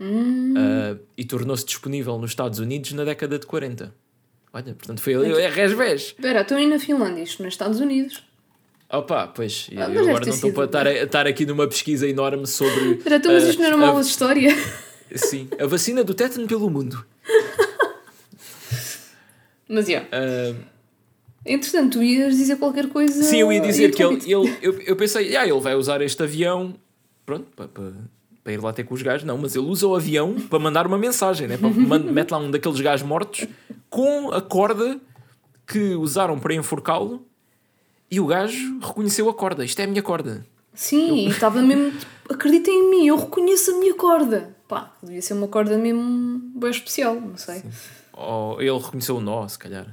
Hum. Ah, e tornou-se disponível nos Estados Unidos na década de 40. Olha, portanto foi ali, é resvés. Espera, estou aí na Finlândia, isto nos Estados Unidos. Opa, pois, eu Ah, deve agora não estou para estar, estar aqui numa pesquisa enorme sobre. Espera, então, mas ah, isto não era uma a- aula de história. Sim, a vacina do tétano pelo mundo. Mas, já. Ah, Entretanto, tu ias dizer qualquer coisa. Sim, eu ia dizer que ele, ele eu, eu pensei, ah, ele vai usar este avião, pronto, para, para, para ir lá ter com os gajos. Não, mas ele usa o avião para mandar uma mensagem, né? para, mete lá um daqueles gajos mortos com a corda que usaram para enforcá-lo e o gajo reconheceu a corda. Isto é a minha corda. Sim, e estava mesmo. Tipo, acreditem em mim, eu reconheço a minha corda. Pá, devia ser uma corda mesmo bem especial, não sei. Ou ele reconheceu o nó, se calhar.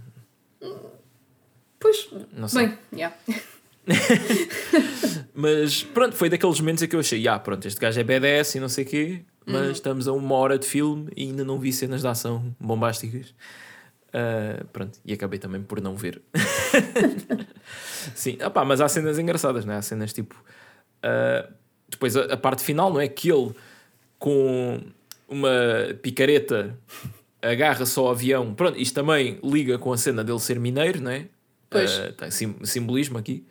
Pois, Não sei. bem, já. Mas pronto, foi daqueles momentos em que eu achei, ah, pronto, este gajo é BDS e não sei o quê, mas estamos a uma hora de filme e ainda não vi cenas de ação bombásticas. Ah, pronto, e acabei também por não ver. Sim, opá, mas há cenas engraçadas, não é? Há cenas tipo. ah, depois a, a parte final, não é? Que ele com uma picareta agarra só o avião. Pronto, isto também liga com a cena dele ser mineiro, não é? Pois. Ah, tem sim- simbolismo aqui.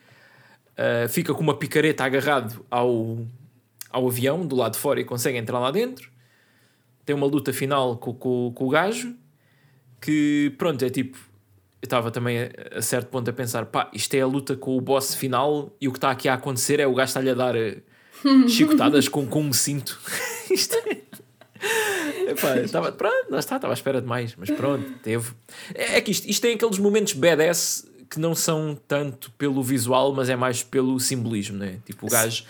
Uh, fica com uma picareta agarrado ao, ao avião do lado de fora e consegue entrar lá dentro. Tem uma luta final com, com, com o gajo que, pronto, é tipo. Eu estava também a, a certo ponto a pensar: pá, isto é a luta com o boss final e o que está aqui a acontecer é o gajo estar-lhe a dar eh, chicotadas com, com um cinto. isto é. Epá, estava, pronto, lá está, estava à espera de mais, mas pronto, teve. É, é que isto, isto tem aqueles momentos badass que não são tanto pelo visual, mas é mais pelo simbolismo, né? Tipo, o gajo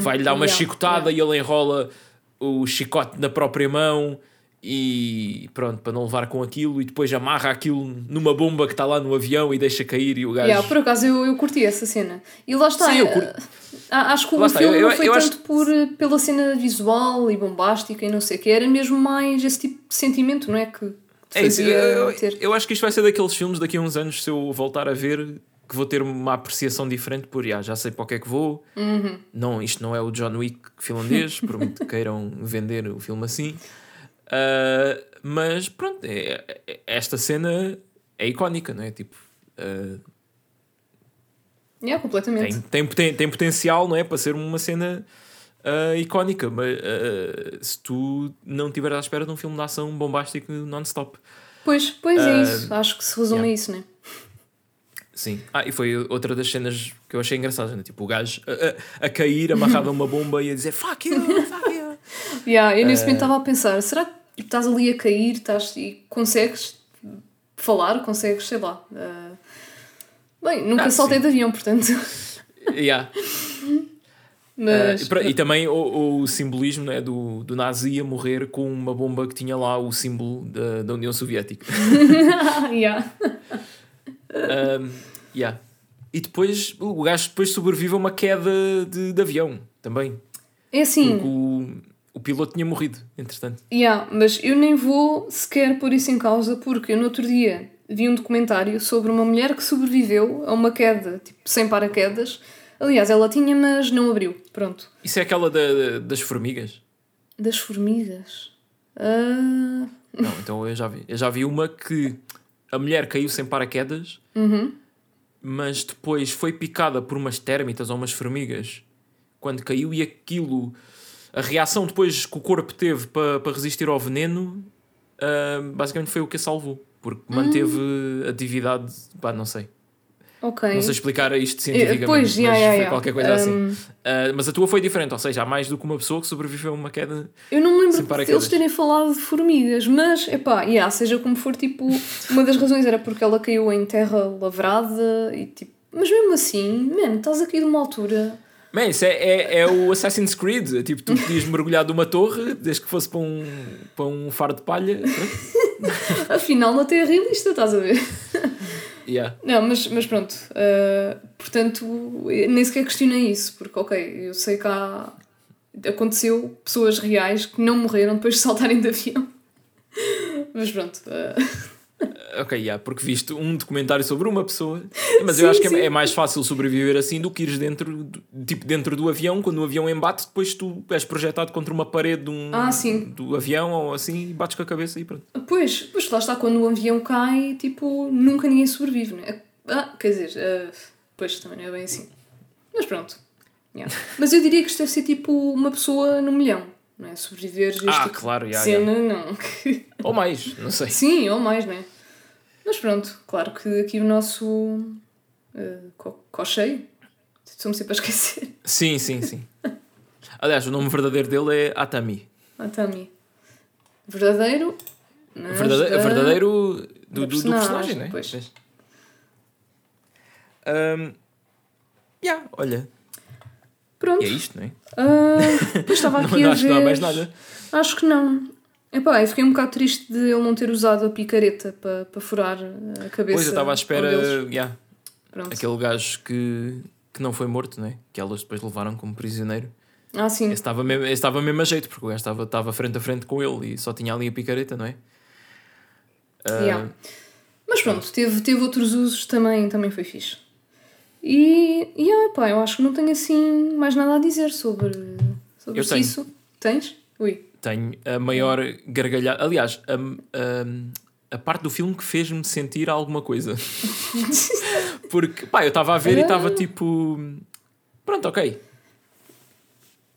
vai-lhe dar uma Yeah, chicotada e ele enrola o chicote na própria mão e pronto, para não levar com aquilo, e depois amarra aquilo numa bomba que está lá no avião e deixa cair e o gajo. Yeah, por acaso eu, eu curti essa cena. E lá está. Sim, eu eh, curto. a- acho que o está, filme eu- eu- não foi eu tanto acho- por, eh, pela cena visual e bombástica e não sei o que, era mesmo mais esse tipo de sentimento, não é? Que É isso, eu, eu- acho que isto vai ser daqueles filmes daqui a uns anos, se eu voltar a ver, que vou ter uma apreciação diferente por "Ah, já sei para o que é que vou. Uhum. Não, isto não é o John Wick finlandês, por muito que queiram vender o filme assim. Ah, mas pronto, é- é- esta cena é icónica, não é? Tipo, ah, Yeah, completamente. tem, tem, poten- tem potencial, não é? Para ser uma cena ah, icónica, mas ah, se tu não estiveres à espera de um filme de ação bombástico non-stop. Pois, pois é Ah, isso. Acho que se resume yeah. a isso, né? Sim. Ah, e foi outra das cenas que eu achei engraçadas, né? Tipo, o gajo a, a, a cair, amarrado a uma bomba e a dizer fuck you, fuck you. Yeah, eu nesse momento estava a pensar: será que estás ali a cair estás, e consegues falar? Consegues, sei lá. ah, Bem, nunca Ah, saltei sim. de avião, portanto. yeah. Mas. E, pra- e também o, o simbolismo né, do, do nazi a morrer com uma bomba que tinha lá o símbolo da, da União Soviética. yeah. Um, yeah. E depois o gajo depois sobrevive a uma queda de, de avião também. É assim. Porque o, o piloto tinha morrido, entretanto. Yeah, mas eu nem vou sequer pôr isso em causa porque eu no outro dia vi um documentário sobre uma mulher que sobreviveu a uma queda, tipo, sem paraquedas. Aliás, ela tinha, mas não abriu. Pronto. Isso é aquela da- das formigas? Das formigas. Ah, Não, então eu já vi. Eu já vi uma que a mulher caiu sem paraquedas, mas depois foi picada por umas térmitas ou umas formigas quando caiu e aquilo. A reação depois que o corpo teve para para resistir ao veneno ah, basicamente foi o que a salvou. Porque manteve atividade. Pá, não sei. Ok. Não sei explicar isto cientificamente, pois, mas yeah, yeah, foi yeah. qualquer coisa assim. Um, Uh, mas a tua foi diferente, ou seja, há mais do que uma pessoa que sobreviveu a uma queda. Eu não me lembro de eles terem falado de formigas, mas, epá, yeah, seja como for, tipo, uma das razões era porque ela caiu em terra lavrada e tipo. Mas mesmo assim, mano, estás a cair de uma altura. Man, isso é, é, é o Assassin's Creed. É Tipo, tu podias mergulhar de uma torre, desde que fosse para um, para um faro de palha. Afinal, não é realista, estás a ver? Yeah. Não, mas, mas pronto. uh, portanto, nem sequer questionei isso, porque, ok, eu sei que há. Aconteceu pessoas reais que não morreram depois de saltarem de avião. Mas pronto. uh, Ok, yeah, porque viste um documentário sobre uma pessoa, mas Sim, eu acho que é, é mais fácil sobreviver assim do que ires dentro, do- tipo, dentro do avião, quando o avião embate, depois tu és projetado contra uma parede de um, Ah, do avião ou assim e bates com a cabeça e pronto. Pois, pois lá está, quando o avião cai, tipo, nunca ninguém sobrevive, não é? Ah, quer dizer, uh, pois também não é bem assim. Mas pronto. Yeah. Mas eu diria que isto deve ser tipo uma pessoa no milhão, não é? Sobreviver a Ah, tipo claro, yeah, cena, não. Ou mais, não sei. Sim, ou mais, não é? Mas pronto, claro que aqui o nosso uh, co cocheio, estou-me sempre a esquecer. Sim, sim, sim. Aliás, o nome verdadeiro dele é Atami. Ah, Tami. Verdadeiro. Verdade- da- verdadeiro do, do, do personagem, personagem, não é? pois. Vês? Um, yeah, olha, Pronto. e é isto, não é? Ah, depois estava aqui não, a acho ver... que não há mais nada. Acho que não. Epá, eu fiquei um bocado triste de ele não ter usado a picareta para para furar a cabeça. Pois eu estava à espera, yeah, aquele gajo que, que não foi morto, não é? Que elas depois levaram como prisioneiro. Ah, sim. Esse estava mesmo, esse estava mesmo a jeito, porque o gajo estava, estava frente a frente com ele e só tinha ali a picareta, não é? Ah, Yeah. Mas pronto, teve, teve outros usos também, também foi fixe. E, e ah, epá, eu acho que não tenho assim mais nada a dizer sobre, sobre Eu tenho. isso. Tens? Ui. Tenho a maior gargalhada. Aliás, a, a, a parte do filme que fez-me sentir alguma coisa. Porque, pá, eu estava a ver e estava tipo. Pronto, ok.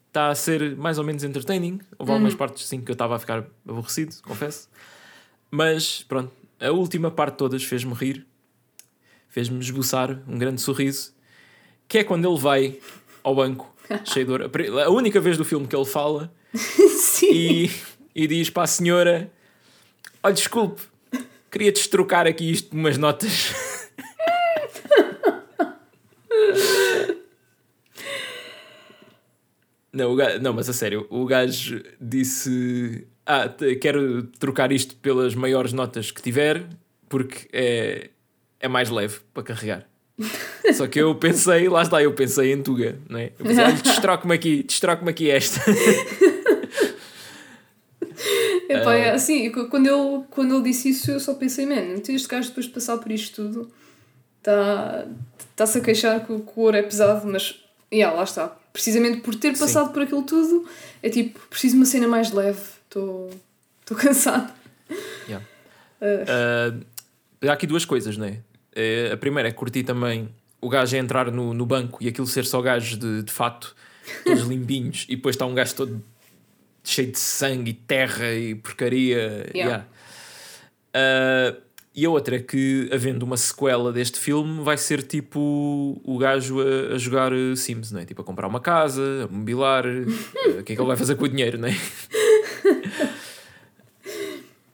Está a ser mais ou menos entertaining. Houve algumas partes sim que eu estava a ficar aborrecido, confesso. Mas, pronto, a última parte de todas fez-me rir. Fez-me esboçar um grande sorriso. Que é quando ele vai ao banco, cheio de ouro. A única vez do filme que ele fala sim. e, e diz para a senhora: Olha, desculpe, queria-te trocar aqui isto por umas notas. Não, o gajo, não, mas a sério, o gajo disse: Ah, quero trocar isto pelas maiores notas que tiver, porque é, é mais leve para carregar. Só que eu pensei, lá está, eu pensei em Tuga, não é? Eu pensei, olha, destroque-me aqui, destroque-me aqui esta. Epá, é assim, eu- quando ele, quando ele disse isso, eu só pensei, mano, este gajo depois de passar por isto tudo está está-se a queixar que, o- que o ouro é pesado, mas yeah, lá está. Precisamente por ter Sim. passado por aquilo tudo, é tipo, preciso de uma cena mais leve, estou cansado. Yeah. Ah, Uh, há aqui duas coisas, não é? Eh, a primeira é curtir também o gajo a entrar no, no banco e aquilo ser só gajos de, de fato, todos limpinhos, e depois está um gajo todo cheio de sangue e terra e porcaria. Yeah. yeah. Uh, e a outra é que, havendo uma sequela deste filme, vai ser tipo o gajo a, a jogar uh, Sims, não é? Tipo a comprar uma casa, a mobilar. o que é que ele vai fazer com o dinheiro, não é?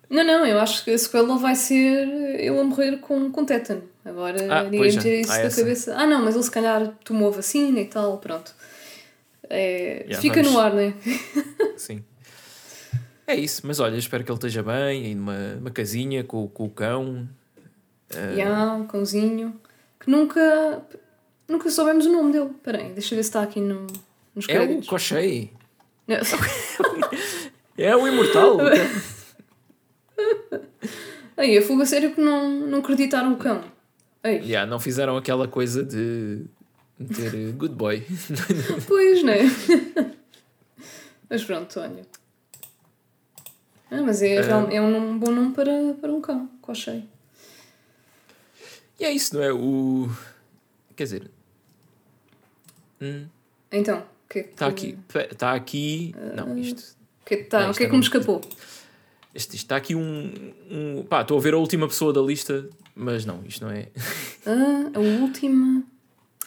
Não, não, eu acho que a sequela vai ser ele a morrer com, com tétano. Agora Ah, ninguém me é. tira isso Ah, da essa. cabeça. Ah, não, mas ele se calhar tomou a vacina e tal, pronto. É, Yeah, fica vamos- no ar, não é? Sim. É isso, mas olha, espero que ele esteja bem, aí numa uma casinha com, com o cão. Yeah, um cãozinho. Que nunca. Nunca soubemos o nome dele. Espera aí, deixa eu ver se está aqui no, nos É o. Cochei. É o imortal. Aí, a fuga sério que não, não acreditaram o cão. Ei, yeah, não fizeram aquela coisa de meter eh, good boy. pois, não é? mas pronto, olha. Ah, mas é, real- é um bom nome para, para um cão, cochei. E é isso, não é? O. Quer dizer. Hum, Então, o que é que. Está aqui. Está aqui. Não, isto. O que é que, tá, Ah, o que, é é que me escapou? Este, isto está aqui um, um. Pá, estou a ver a última pessoa da lista, mas não, isto não é. Ah, a última.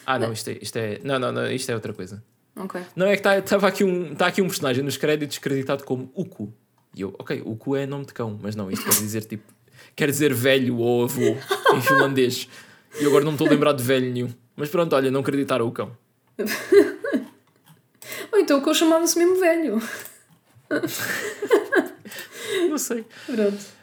Ah, não, isto é. Isto é não, não, não, isto é outra coisa. Ok. Não, é que está tá aqui, um, tá aqui um personagem nos créditos creditado como Uku. E eu, ok, Uku é nome de cão, mas não, isto quer dizer tipo. Quer dizer velho ou avô em finlandês. E eu agora não me estou a lembrar de velho nenhum. Mas pronto, olha, não acreditaram o cão. Ou então o que eu chamava-se mesmo velho. Não sei. Pronto.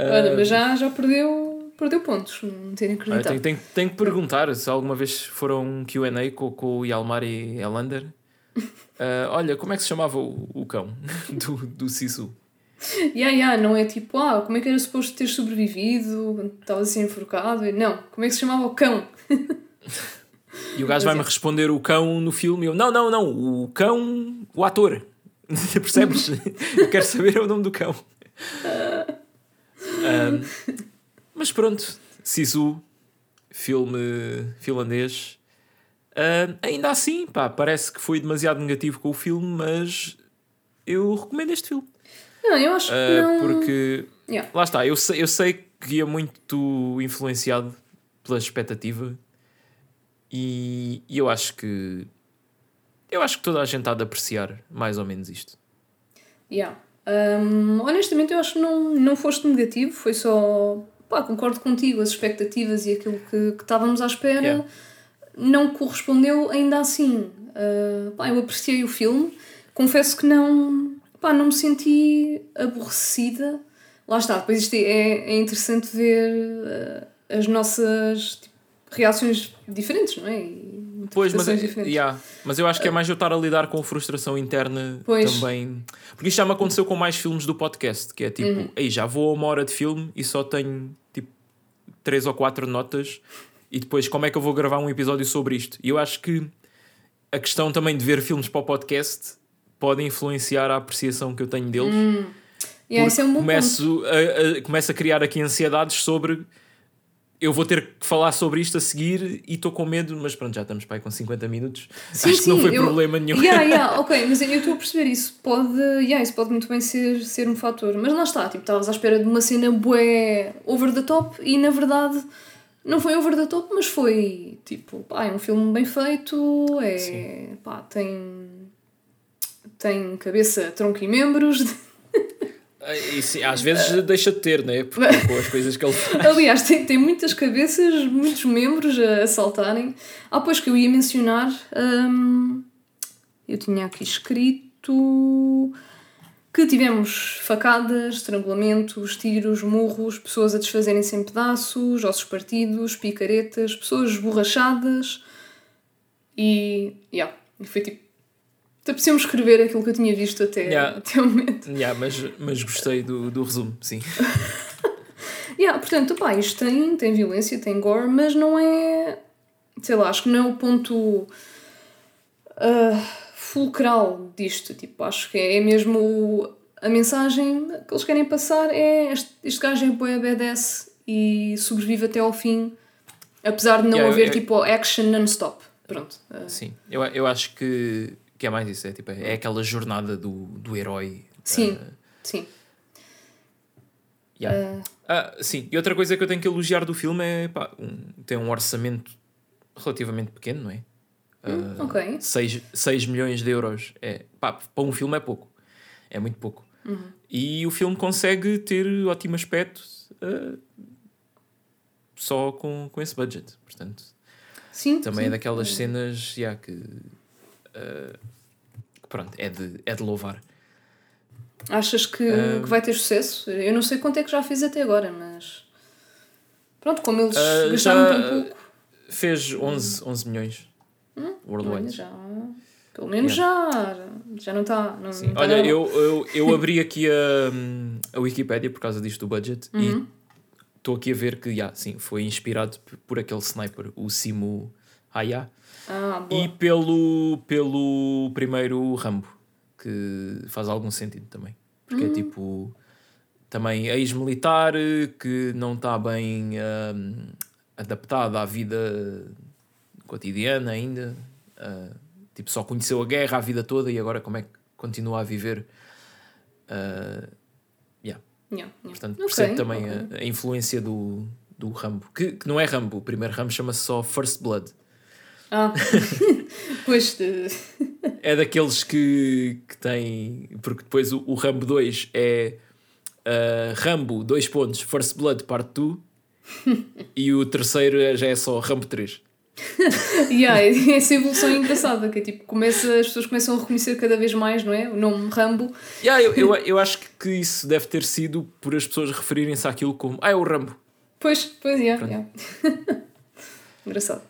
Olha, mas já, já perdeu, perdeu pontos, não terem acreditado. tenho, tenho, tenho que perguntar se alguma vez foram um QA com, com o Yalmar e Elander. Ah, olha, como é que se chamava o, o cão do, do Sisu? Yeah, yeah, não é tipo, ah, como é que era suposto ter sobrevivido, estava assim enforcado. Não, como é que se chamava o cão? E o gajo vai-me responder o cão no filme eu, não, não, não, o cão, o ator. Percebes? eu quero saber o nome do cão. Ah, mas pronto, Sisu, filme finlandês. Ah, ainda assim, pá, parece que foi demasiado negativo com o filme, mas eu recomendo este filme. Não, eu acho que Ah, não. porque Yeah. lá está, eu sei, eu sei que ia muito influenciado pela expectativa e, e eu acho que eu acho que toda a gente há de apreciar mais ou menos isto. Yeah. Hum, honestamente, eu acho que não, não foste negativo, foi só. Pá, concordo contigo, as expectativas e aquilo que, que estávamos à espera Yeah. não correspondeu ainda assim. Ah, pá, eu apreciei o filme, confesso que não, pá, não me senti aborrecida. Lá está, depois isto é, é interessante ver ah, as nossas tipo, reações diferentes, não é? E Pois, mas, é- diferentes. yeah, mas eu acho que é mais eu estar a lidar com frustração interna Pois. também. Porque isto já me aconteceu com mais filmes do podcast, que é tipo, Uhum. ei, já vou a uma hora de filme e só tenho tipo três ou quatro notas e depois como é que eu vou gravar um episódio sobre isto? E eu acho que a questão também de ver filmes para o podcast pode influenciar a apreciação que eu tenho deles. Yeah, isso é um começo, a, a- começo a criar aqui ansiedades sobre eu vou ter que falar sobre isto a seguir e estou com medo, mas pronto, já estamos aí com 50 minutos. Sim, Acho que não sim, foi eu- problema nenhum. Yeah, yeah, ok, mas eu estou a perceber isso. Pode, yeah, isso pode muito bem ser, ser um fator. Mas lá está, tipo, estavas à espera de uma cena bué over the top e na verdade não foi over the top, mas foi tipo, pá, é um filme bem feito, é, pá, tem, tem cabeça, tronco e membros. E, sim, às vezes deixa de ter, né? Porque com as coisas que ele faz. Aliás, tem, tem muitas cabeças, muitos membros a, saltarem. Ah, pois que eu ia mencionar. hum, eu tinha aqui escrito que tivemos facadas, estrangulamentos, tiros, murros, pessoas a desfazerem-se em pedaços, ossos partidos, picaretas, pessoas esborrachadas e. Yeah, foi tipo. Apeteceu-me escrever aquilo que eu tinha visto até, Yeah. até o momento. Yeah, mas, mas gostei do, do resumo, sim. Yeah, portanto, pá, isto tem, tem violência, tem gore, mas não é. Sei lá, acho que não é o ponto ah, fulcral disto. Tipo, acho que é mesmo a mensagem que eles querem passar é este, este gajo é boa BDS e sobrevive até ao fim, apesar de não Yeah, eu- haver eu- tipo action non-stop. Pronto. ah, Sim, eu, eu acho que, que é mais isso, é, tipo, é aquela jornada do, do herói. sim, ah, sim. yeah. Ah, sim, e outra coisa que eu tenho que elogiar do filme é pá, um- tem um orçamento relativamente pequeno, não é? Hum, ok. 6, 6 milhões de euros. É, pá, para um filme é pouco. É muito pouco. Uhum. E o filme consegue ter ótimo aspecto ah, só com, com esse budget. Portanto, Sim, também sim. é daquelas cenas yeah, que, que pronto, é de, é de louvar. Achas que, que vai ter sucesso? Eu não sei quanto é que já fez até agora, mas. Pronto, como eles Ah, gastaram tão pouco. Fez 11, 11 milhões Olha, worldwide. já. Pelo menos já. Já não está. Não, Sim. não tá Olha, eu, eu, eu abri aqui a, a Wikipedia por causa disto do budget Uhum. e estou aqui a ver que yeah, sim, foi inspirado por aquele sniper, o Simu Haya, Ah, e pelo, pelo primeiro Rambo, que faz algum sentido também. Porque Uhum. é tipo também ex-militar que não está bem hum, adaptado à vida cotidiana ainda. ah, tipo, só conheceu a guerra a vida toda e agora como é que continua a viver? Ah, yeah. Yeah, yeah. Portanto, Ok, percebo também ok. a, a influência do, do Rambo. Que, que não é Rambo, o primeiro Rambo chama-se só First Blood. Ah, pois. É daqueles que, que tem. Porque depois o, o Rambo 2 é ah, Rambo, dois pontos, First Blood, parte 2. e o terceiro é- já é só Rambo 3. yeah, essa evolução é engraçada, que é tipo, começa, as pessoas começam a reconhecer cada vez mais, não é? O nome Rambo. Yeah, eu, eu, eu acho que isso deve ter sido por as pessoas referirem-se àquilo como Ah, é o Rambo. Pois, pois, yeah, yeah. Engraçado.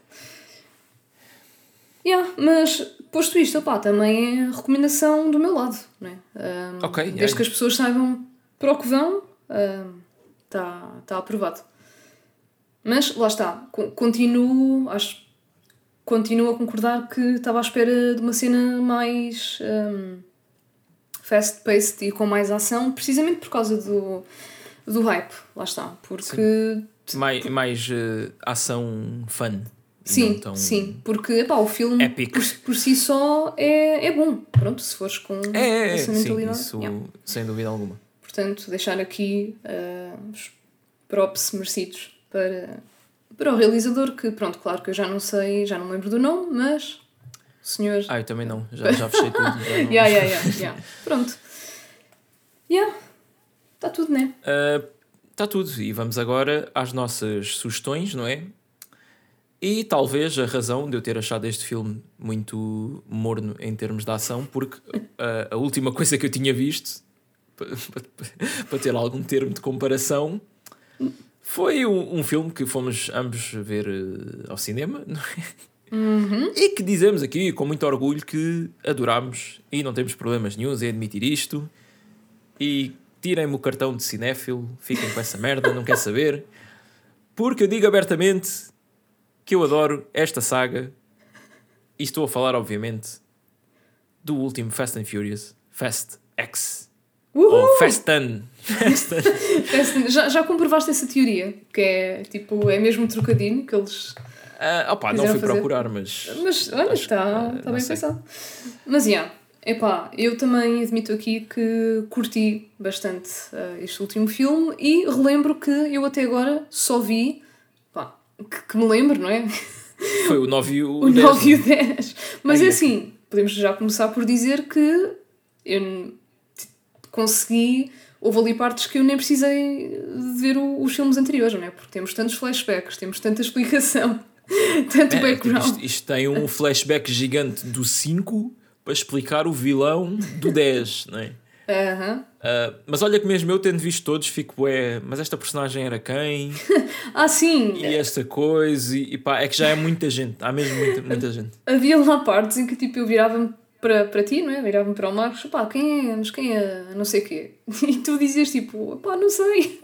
Yeah, mas posto isto, opá, também é recomendação do meu lado, não é? Ahm, Ok, desde yeah. que as pessoas saibam para o que vão, está tá aprovado. Mas lá está, co- continuo, acho, continuo a concordar que estava à espera de uma cena mais ahm, fast-paced e com mais ação, precisamente por causa do, do hype, lá está, porque Mais, mais eh, ação fun. Sim, tão- sim, porque o filme Épico. por, por si só é, é bom. Pronto, se fores com É, é, é essa sim, mentalidade. isso yeah. sem dúvida alguma. Portanto, deixar aqui ah, os props merecidos para, para o realizador, que pronto, claro que eu já não sei, já não me lembro do nome, mas o senhor. Ah, eu também não, já, já fechei tudo. já não- yeah, yeah, yeah, yeah. Pronto. Yeah. Está tudo, né? Está tudo. E vamos agora às nossas sugestões, não é? E talvez a razão de eu ter achado este filme muito morno em termos de ação, porque a, a última coisa que eu tinha visto, pa- pa- para ter algum termo de comparação, foi um, um filme que fomos ambos ver eh, ao cinema, não é? E que dizemos aqui com muito orgulho que adorámos e não temos problemas nenhums em admitir isto. E tirem-me o cartão de cinéfilo, fiquem com essa merda, não quer saber. Porque eu digo abertamente que eu adoro esta saga e estou a falar, obviamente, do último Fast and Furious, Fast X. Uhul! Ou Fast 10. Fast 10. Parece- Já, já comprovaste essa teoria? Que é tipo, é mesmo um trocadilho que eles. Ah, opa, não fui fazer- procurar, mas. Mas olha, está que, tá não bem sei. pensado. Mas já, epá, eu também admito aqui que curti bastante eh, este último filme e relembro que eu até agora só vi, que, que me lembro, não é? Foi o 9 e o, O 10. 9 e o 10. Mas Ai, é é. assim, podemos já começar por dizer que eu consegui. Houve ali partes que eu nem precisei de ver o- os filmes anteriores, não é? Porque temos tantos flashbacks, temos tanta explicação, tanto É, tipo, background. isto, isto tem um flashback gigante do 5 para explicar o vilão do 10, não é? Aham. Ah, mas olha que mesmo eu tendo visto todos, fico, é, mas esta personagem era quem? Ah, sim! E esta coisa, e, e pá, é que já é muita gente, há mesmo muita, muita gente. Havia lá partes em que tipo, eu virava-me para, para ti, não é? Virava-me para o Marcos, pá, quem é? Mas quem é? Não sei o quê. E tu dizias tipo, pá, não sei.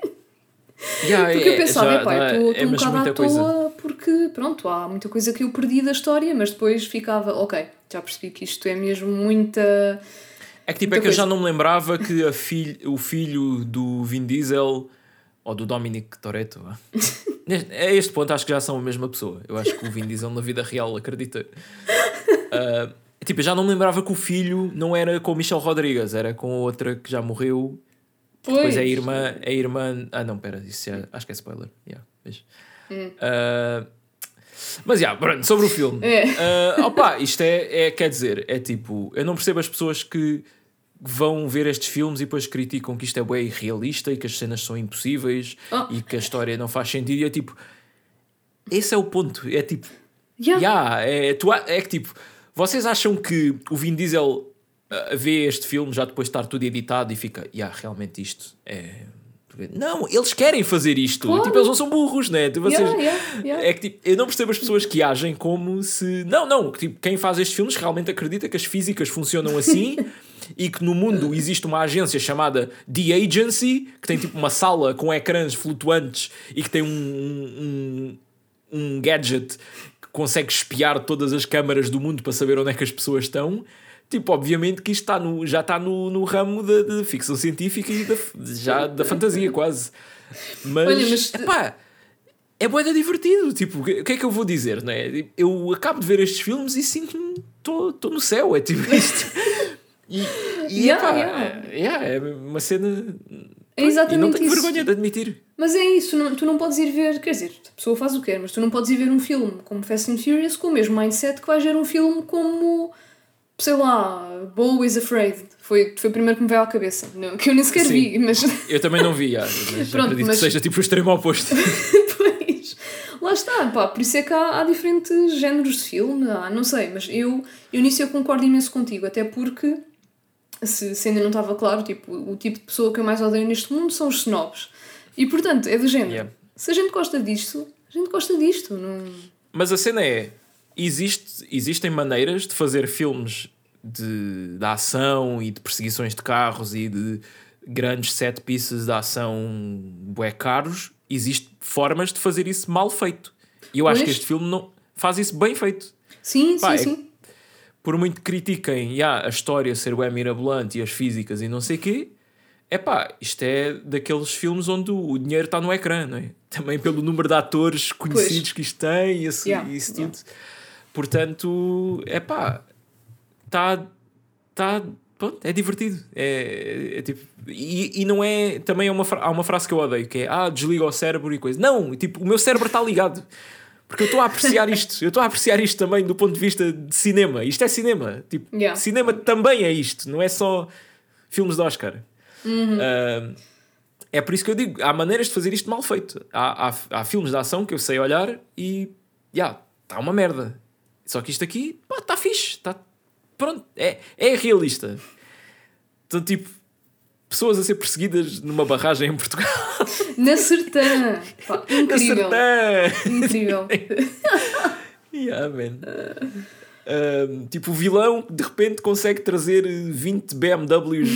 Já, Porque é- eu pensava, já estou é um bocado à coisa. toa porque, pronto, há muita coisa que eu perdi da história, mas depois ficava, ok, já percebi que isto é mesmo muita. É que tipo, é muita que eu já não me lembrava que filho, o filho do Vin Diesel ou do Dominic Toretto a este ponto acho que já são a mesma pessoa. Eu acho que o Vin Diesel na vida real acredita. Ah, tipo, eu já não me lembrava que o filho não era com o Michel Rodrigues, era com outra que já morreu. Pois, Depois é a irmã, a irmã. Ah, não, pera, isso já, acho que é spoiler. Yeah. Hum. Ah, mas já, pronto, sobre o filme. É. Ah, opa, isto é, é, quer dizer, é tipo, eu não percebo as pessoas que vão ver estes filmes e depois criticam que isto é bem irrealista e que as cenas são impossíveis Oh. e que a história não faz sentido. E é tipo, esse é o ponto. É tipo, Yeah. Yeah, é, tu, a- é que tipo, vocês acham que o Vin Diesel ah, vê este filme já depois de estar tudo editado e fica, yeah, realmente isto é. Não, eles querem fazer isto. Claro. Tipo, eles não são burros, né? Tipo, Yeah, yeah, yeah. É que tipo, eu não percebo as pessoas que agem como se. Não, não, tipo, quem faz estes filmes realmente acredita que as físicas funcionam assim e que no mundo existe uma agência chamada The Agency que tem tipo uma sala com ecrãs flutuantes e que tem um, um, um gadget que consegue espiar todas as câmaras do mundo para saber onde é que as pessoas estão. Tipo, obviamente que isto está no, já está no, no ramo da ficção científica e da, já da fantasia quase. Mas, Olha, mas- epá, é boeda divertido. Tipo, o que o que é que eu vou dizer, não é? Eu acabo de ver estes filmes e sinto-me. Estou no céu, é tipo isto. E, e Yeah, epá, yeah. é- yeah, é uma cena É exatamente e não tenho isso. vergonha de admitir. Mas é isso, não- tu não podes ir ver, quer dizer, a pessoa faz o que quer, mas tu não podes ir ver um filme como Fast and Furious com o mesmo mindset que vais ver um filme como, sei lá, Beau is Afraid. Foi, foi o primeiro que me veio à cabeça. Não, que eu nem sequer Sim. vi, mas Eu também não vi, ah, mas Pronto, acredito mas- que seja tipo o extremo oposto. Pois, lá está, pá, por isso é que há, há diferentes géneros de filme, há, não sei, mas eu, eu nisso eu concordo imenso contigo, até porque, se, se ainda não estava claro, tipo, o tipo de pessoa que eu mais odeio neste mundo são os snobs. E portanto, é do género, Yeah. se a gente gosta disto, a gente gosta disto, não... Mas a cena é: existe, existem maneiras de fazer filmes de, de ação e de perseguições de carros e de grandes set pieces de ação bué caros. Existem formas de fazer isso mal feito. E eu acho Pois. que este filme não faz isso bem feito. Sim, Pá, sim, é- sim. Por muito que critiquem yeah, a história ser bem mirabolante e as físicas e não sei o quê, é pá, isto é daqueles filmes onde o dinheiro está no ecrã, não é? Também pelo número de atores conhecidos que isto tem e isso, Yeah, isso yeah. Portanto, é pá, está. Tá, pronto, é divertido. É, é tipo, e, e não é. Também é uma, há uma frase que eu odeio que é ah, desliga o cérebro e coisa. Não, tipo, o meu cérebro está ligado. Porque eu estou a apreciar isto. Eu estou a apreciar isto também do ponto de vista de cinema. Isto é cinema. Tipo, Yeah. cinema também é isto. Não é só filmes de Oscar. Ah, é por isso que eu digo, há maneiras de fazer isto mal feito. Há, há, há filmes de ação que eu sei olhar e já, está uma merda. Só que isto aqui, pá, está fixe, está pronto, é, é realista. Então, tipo, pessoas a ser perseguidas numa barragem em Portugal. Na Sertã! Pá, incrível! Acertei! Incrível! Yeah, man. Um, tipo, o vilão de repente consegue trazer 20 BMWs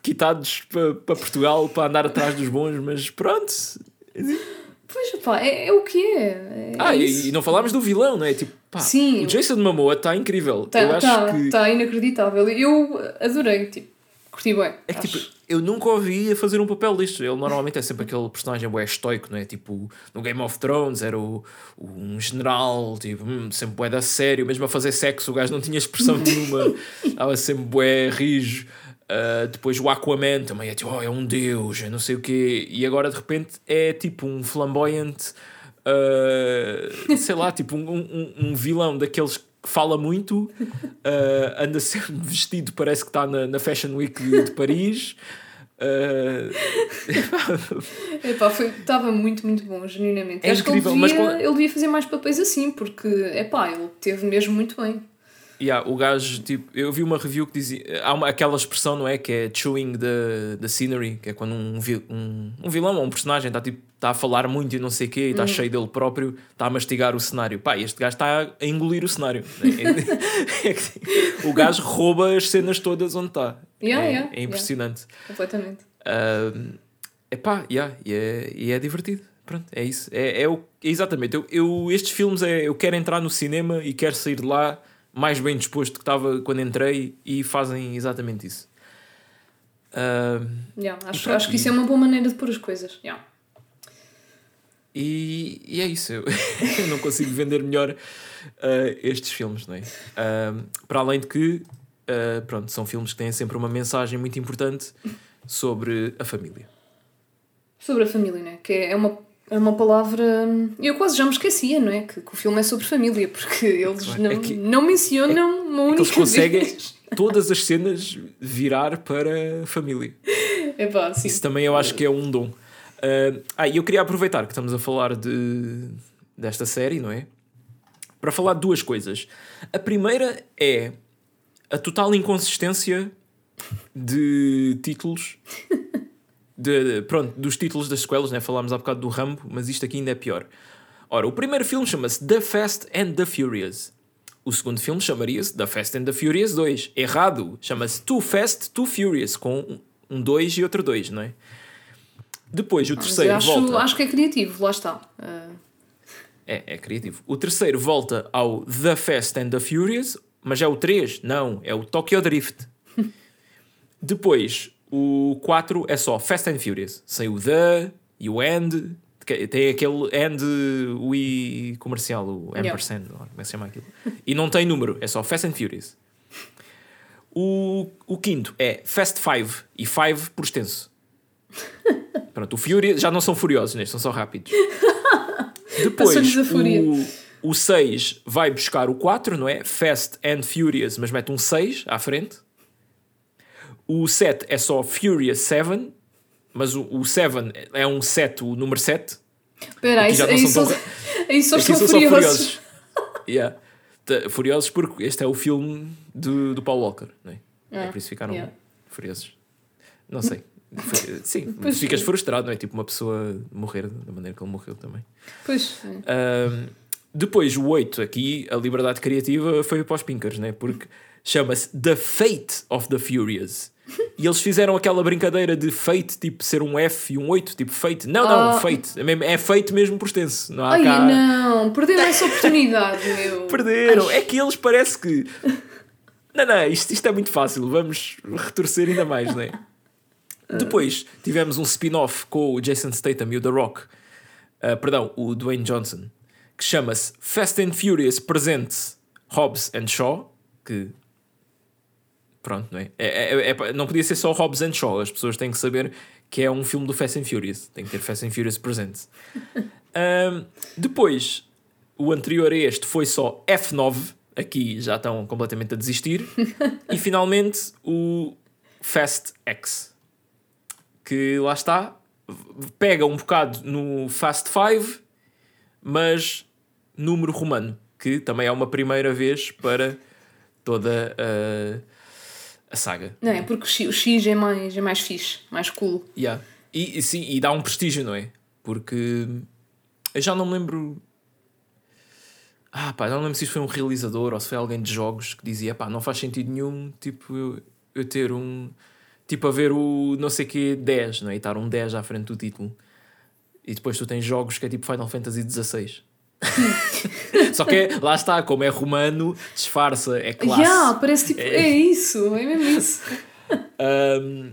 quitados para pa Portugal para andar atrás dos bons, mas pronto. Pois, pá, é, é o que é. Ah, e, e não falámos do vilão, não é? Tipo, pá, Sim. o Jason Momoa está incrível. Tá, Eu acho tá, que. tá inacreditável. Eu adorei, tipo, curti bem. É que acho. tipo, eu nunca ouvi a fazer um papel disto. Ele normalmente é sempre aquele personagem bué estoico, não é? Tipo, no Game of Thrones era o, um general, tipo, hum, sempre bué da sério, mesmo a fazer sexo o gajo não tinha expressão nenhuma, estava sempre bué rijo. Ah, depois o Aquaman também é tipo, oh, é um deus, eu não sei o quê. E agora de repente é tipo um flamboyante, ah, sei lá, tipo um, um, um vilão daqueles que fala muito, ah, anda sempre vestido, parece que está na, na Fashion Week de, de Paris. Epá, foi, estava muito, muito bom, genuinamente. É Acho incrível, que ele mas devia, qual- ele devia fazer mais papéis assim, porque, epá, ele teve mesmo muito bem. Yeah, o gajo, tipo, eu vi uma review que dizia. Há uma, aquela expressão, não é? Que é chewing the, the scenery, que é quando um, um, um vilão ou um personagem está tipo, tá a falar muito e não sei o quê, e está cheio dele próprio, está a mastigar o cenário. Pá, este gajo está a engolir o cenário. É que o gajo rouba as cenas todas onde está. Yeah, é, yeah, é impressionante. Completamente. Um, epá, yeah, e, é, e é divertido. Pronto, é isso. É, é o, exatamente. Eu, eu, estes filmes é eu quero entrar no cinema e quero sair de lá mais bem disposto que estava quando entrei e fazem exatamente isso. Um, Yeah, acho, pronto, acho que isso é uma boa maneira de pôr as coisas. Yeah. e, e é isso. Eu, eu não consigo vender melhor uh, estes filmes, não é? Um, para além de que, uh, pronto, são filmes que têm sempre uma mensagem muito importante sobre a família. Sobre a família, né? Que é uma, é uma palavra. Eu quase já me esquecia, não é? Que, que o filme é sobre família, porque eles Claro, não, é que- não mencionam uma que única eles conseguem vez. todas as cenas virar para família. Epá, sim. Isso também eu acho que é um dom. Ah, ah, e eu queria aproveitar que estamos a falar de, desta série, não é? Para falar de duas coisas. A primeira é a total inconsistência de títulos. De, pronto, dos títulos das sequelas, né? falámos há bocado do Rambo, mas isto aqui ainda é pior. Ora, o primeiro filme chama-se The Fast and the Furious. O segundo filme chamaria-se The Fast and the Furious 2. Errado, chama-se Too Fast, Too Furious, com um 2 e outro 2, não é? Depois, o Mas terceiro acho, volta. acho que é criativo, lá está. Ah, É, é criativo. O terceiro volta ao The Fast and the Furious, mas é o 3? Não, é o Tokyo Drift. Depois, o 4 é só Fast and Furious. Sem o The e o And. Tem aquele And, o I comercial, o Yeah. ampersand, lá, como é que se chama aquilo? E não tem número, é só Fast and Furious. O, o quinto é Fast 5 e 5 por extenso. Pronto, o Furious já não são furiosos, né? são só rápidos. Depois, o, o 6 vai buscar o 4, não é? Fast and Furious, mas mete um 6 à frente. O 7 é só Furious 7, mas o, o 7 é um 7, o número 7. Espera, aí, aí, são tão- só são furiosos. furiosos. Yeah. Furiosos porque este é o filme do, do Paul Walker, não é? é Ah, por isso ficaram yeah. furiosos. Não sei. Sim, Pois ficas é. frustrado, não é? Tipo uma pessoa morrer da maneira que ele morreu também. Pois, é. Ahm, depois, o 8, aqui, a liberdade criativa foi para os Pinkers, né? Porque chama-se The Fate of the Furious. E eles fizeram aquela brincadeira de fate, tipo ser um F e um 8, tipo fate. Não, não, Ah. fate. É, mesmo, é fate mesmo por extenso. Não há Ai, cá... não, perderam essa oportunidade, meu. Perderam. É que eles parece que. Não, não, isto, isto é muito fácil. Vamos retorcer ainda mais, não é? Depois tivemos um spin-off com o Jason Statham e o The Rock. Ah, perdão, o Dwayne Johnson. Que chama-se Fast and Furious Presents Hobbs and Shaw. Que. Pronto, não é? É- é- é- não podia ser só Hobbs and Shaw. As pessoas têm que saber que é um filme do Fast and Furious. Tem que ter Fast and Furious Presents. Ahm, depois, o anterior a este foi só F9. Aqui já estão completamente a desistir. e finalmente o Fast X. Que lá está. Pega um bocado no Fast 5, mas número romano. Que também é uma primeira vez para toda a, a saga. Não é? Porque o X, é, mais, é mais fixe, mais cool. Yeah. E, e sim, e dá um prestígio, não é? Porque eu já não me lembro. Ah, pá, já não lembro se isto foi um realizador ou se foi alguém de jogos que dizia: pá, não faz sentido nenhum, tipo, eu, eu ter um. Tipo, a ver o não sei que 10, não é? E estar um 10 à frente do título. E depois tu tens jogos que é tipo Final Fantasy XVI. Só que é- lá está, como é romano, disfarça, é classe. Yeah, parece tipo. É. É, isso, é mesmo isso. Um,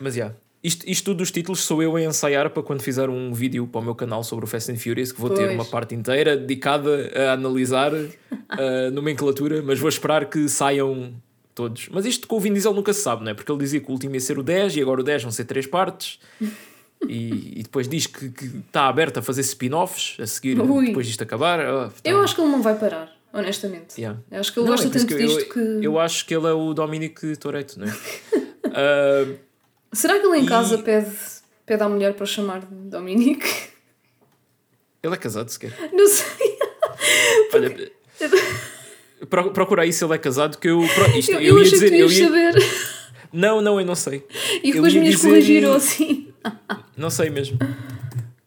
mas já. Isto, isto tudo dos títulos sou eu a ensaiar para quando fizer um vídeo para o meu canal sobre o Fast and Furious, que vou ter Pois. uma parte inteira dedicada a analisar a nomenclatura, mas vou esperar que saiam todos. Mas isto com o Vin Diesel nunca se sabe, não é? Porque ele dizia que o último ia ser o 10 e agora o 10 vão ser três partes. E, e depois diz que, que está aberto a fazer spin-offs a seguir, Ui. depois disto acabar. Ah, tá. Eu acho que ele não vai parar, honestamente. Yeah. Eu acho que ele Não, gosta é tanto que eu- disto que. Eu acho que ele é o Dominic Toretto, não é? Ah, Será que ele em E- casa pede, pede à mulher para chamar de Dominique? ele é casado sequer. Não sei. Olha, pro- procura aí se ele é casado, que eu. Isto, Eu, eu, eu ia dizer. que tu Eu ias ia, saber. não, não, eu não sei. E Eu depois ia me ias dizer- corrigir ou assim. Não sei mesmo.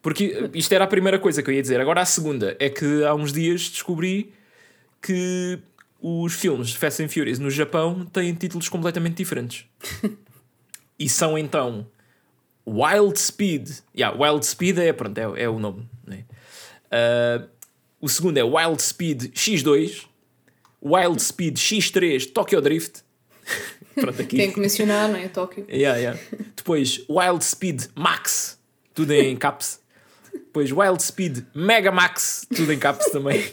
Porque isto era a primeira coisa que eu ia dizer. Agora a segunda é que há uns dias descobri que os filmes de Fast and Furious no Japão têm títulos completamente diferentes. e são então Wild Speed. Yeah, Wild Speed é, pronto, é, é o nome. Né? Ah, o segundo é Wild Speed X2, Wild Speed X3 Tokyo Drift. Pronto, aqui. Tem que mencionar, não é? Tóquio. Yeah, yeah. Depois Wild Speed Max, tudo em caps. Depois Wild Speed Mega Max, tudo em caps também.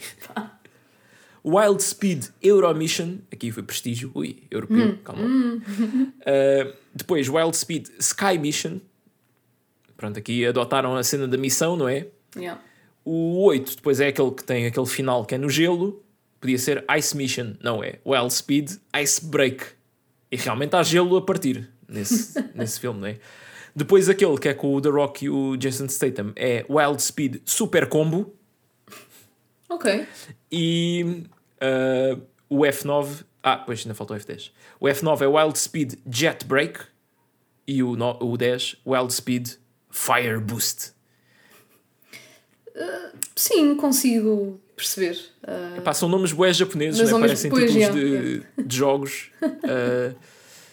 Wild Speed Euro Mission, aqui foi prestígio, ui, europeu, calma. Uh, depois Wild Speed Sky Mission, pronto, aqui adotaram a cena da missão, não é? Yeah. O 8 depois é aquele que tem aquele final que é no gelo. Podia ser Ice Mission. Não é. Wild Speed Ice Break. E realmente há gelo a partir nesse, nesse filme, não é? Depois aquele que é com o The Rock e o Jason Statham é Wild Speed Super Combo. Ok. E ah, o F9. Ah, pois ainda faltou o F10. O F9 é Wild Speed Jet Break. E o, no- o 10 Wild Speed Fire Boost. Sim, consigo perceber. Ah, Epá, são nomes bués japoneses, né? parecem títulos de, de jogos. Uh,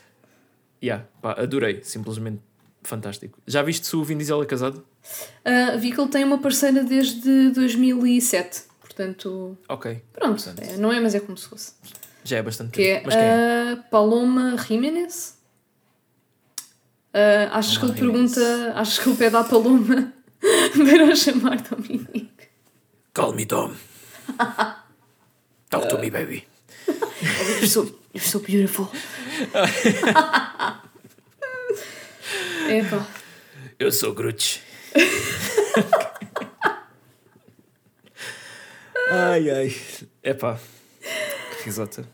yeah, pá, adorei, simplesmente fantástico. Já viste se o Vin Diesel é casado? ah, vi que ele tem uma parceira desde 2007. Portanto, Ok, pronto. Portanto. é, não é, mas é como se fosse. já é bastante Que é tempo. Mas quem é? Paloma Jiménez. Achas que ele pergunta, achas que ele pede à Paloma para o chamar Dominique? Call me Tom. Talk to me, baby. You're so, you're so beautiful. Epá. Eu sou Grutch. ai ai. Epá. Que risota.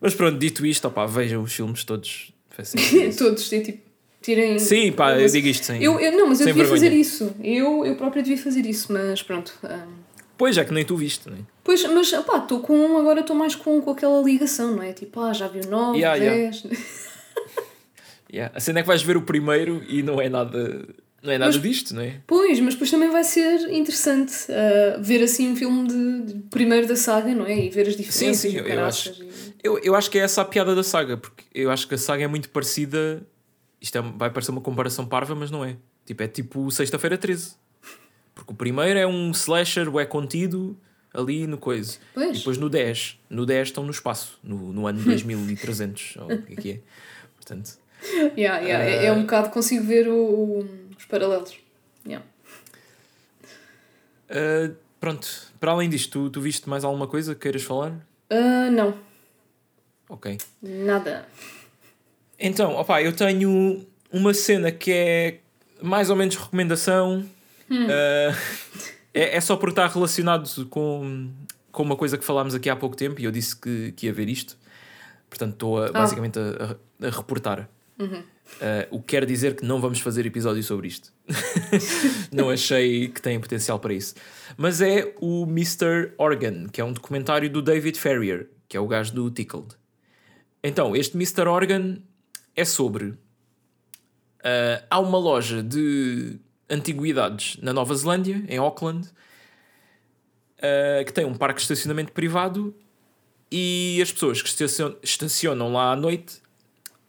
Mas pronto, dito isto, opá, vejam os filmes todos. todos, é tipo. Tirem. Sim, pá, eu digo isto sem. Eu, eu, não, mas eu devia vergonha. fazer isso. Eu, eu própria devia fazer isso, mas pronto. Um... Pois, é que nem tu viste, não é? Pois, mas pá, estou com. Agora estou mais com, com aquela ligação, não é? Tipo, ah, já vi o 9, yeah, 10. Yeah. yeah. A cena é que vais ver o primeiro e não é nada não é nada mas, disto, não é? Pois, mas depois também vai ser interessante uh, ver assim um filme de, de, primeiro da saga, não é? E ver as diferenças. Sim, sim, eu acho, e... eu, eu acho que é essa a piada da saga, porque eu acho que a saga é muito parecida. Isto é, vai parecer uma comparação parva, mas não é. Tipo, é tipo Sexta-feira 13. Porque o primeiro é um slasher, é contido ali no coisa. Pois. E depois no 10. No 10 estão no espaço, no, no ano 2300, ou o que é que é. Portanto. Yeah, yeah. Uh... É, é um bocado, consigo ver o os paralelos. Yeah. Uh, pronto, para além disto, tu, tu viste mais alguma coisa que queiras falar? Uh, não. Ok. Nada. Então, opa, eu tenho uma cena que é mais ou menos recomendação. Hum. Uh, é, é só por estar relacionado com, com uma coisa que falámos aqui há pouco tempo e eu disse que, que ia ver isto. Portanto, estou ah. basicamente a, a, a reportar. Uhum. Uh, o que quer dizer que não vamos fazer episódio sobre isto. não achei que tem potencial para isso. Mas é o Mr. Organ, que é um documentário do David Ferrier, que é o gajo do Tickled. Então, este Mr. Organ é sobre. Uh, há uma loja de antiguidades na Nova Zelândia, em Auckland, uh, que tem um parque de estacionamento privado e as pessoas que estacionam lá à noite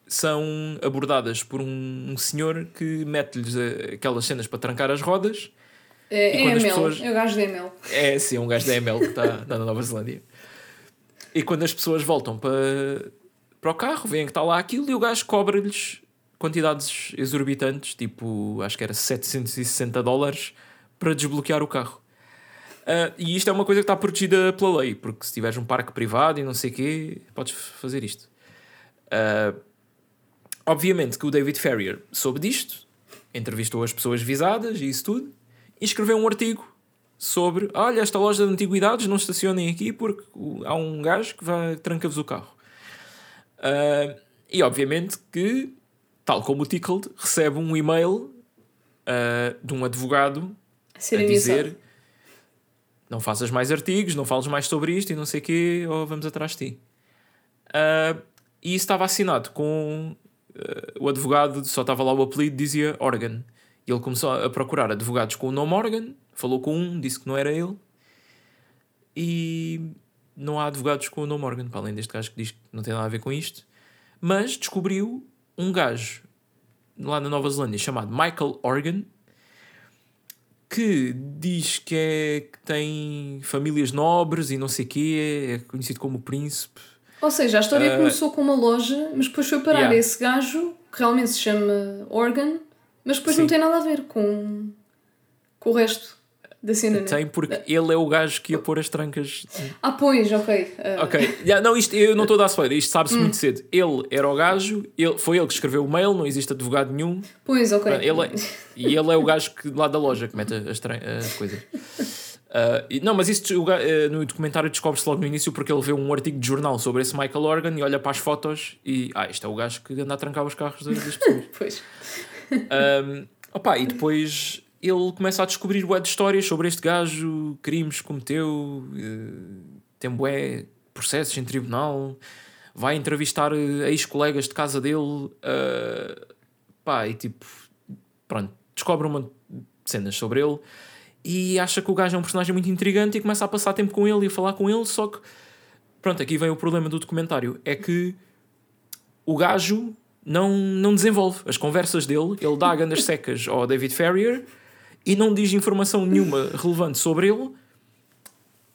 são abordadas por um, um senhor que mete-lhes aquelas cenas para trancar as rodas. É, é ML, pessoas... é o gajo da ML. É, sim, é um gajo da ML que está na Nova Zelândia. E quando as pessoas voltam para, para o carro, veem que está lá aquilo e o gajo cobra-lhes quantidades exorbitantes, tipo, acho que era 760 dólares, para desbloquear o carro. Uh, e isto é uma coisa que está protegida pela lei, porque se tiveres um parque privado e não sei o quê, podes fazer isto. Uh, Obviamente que o David Ferrier soube disto, entrevistou as pessoas visadas e isso tudo, e escreveu um artigo sobre: olha, esta loja de antiguidades, não estacionem aqui porque há um gajo que tranca-vos o carro. Uh, e obviamente que, tal como o Tickled, recebe um e-mail uh, de um advogado a, a dizer: não faças mais artigos, não fales mais sobre isto e não sei o quê, ou vamos atrás de ti. Uh, e isso estava assinado com uh, o advogado só estava lá o apelido, dizia Organ. E ele começou a procurar advogados com o nome Organ, falou com um, disse que não era ele. E não há advogados com o nome Organ, para além deste gajo que diz que não tem nada a ver com isto. Mas descobriu um gajo lá na Nova Zelândia chamado Michael Organ que diz que, é, que tem famílias nobres e não sei o quê, é conhecido como príncipe ou seja, a história uh, começou com uma loja, mas depois foi parar yeah. esse gajo, que realmente se chama Organ, mas depois Sim. não tem nada a ver com, com o resto da cena. Tem, porque uh, ele é o gajo que ia pôr as trancas. Ah, pois, ok. Uh... Ok, yeah, não, isto, eu não estou a dar spoiler, isto sabe-se hum. muito cedo. Ele era o gajo, ele, foi ele que escreveu o mail, não existe advogado nenhum. Pois, ok. Ele é, e ele é o gajo que, lá da loja que mete as, as coisas. Uh, não, mas isso uh, no documentário descobre-se logo no início porque ele vê um artigo de jornal sobre esse Michael Organ e olha para as fotos e ah, este é o gajo que anda a trancar os carros das, das pessoas. pois. Um, opa, e depois ele começa a descobrir bué de histórias sobre este gajo, crimes que cometeu, uh, tem bué processos em tribunal, vai entrevistar ex-colegas de casa dele, uh, pá, e tipo, pronto, descobre uma cenas sobre ele e acha que o gajo é um personagem muito intrigante e começa a passar tempo com ele e a falar com ele, só que pronto, aqui vem o problema do documentário, é que o gajo não, não desenvolve as conversas dele, ele dá grandes secas ao David Ferrier e não diz informação nenhuma relevante sobre ele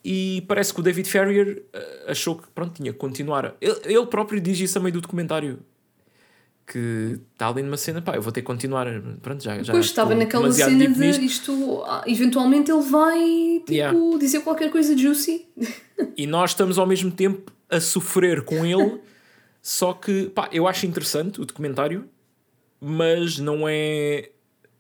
e parece que o David Ferrier eh, achou que pronto, tinha que continuar. Ele, ele próprio diz isso a meio do documentário que está ali numa cena, pá, eu vou ter que continuar. Pronto, já, já pois estava naquela cena de nisto. isto, ah, eventualmente ele vai tipo, yeah. dizer qualquer coisa juicy. E nós estamos ao mesmo tempo a sofrer com ele, só que, pá, eu acho interessante o documentário, mas não é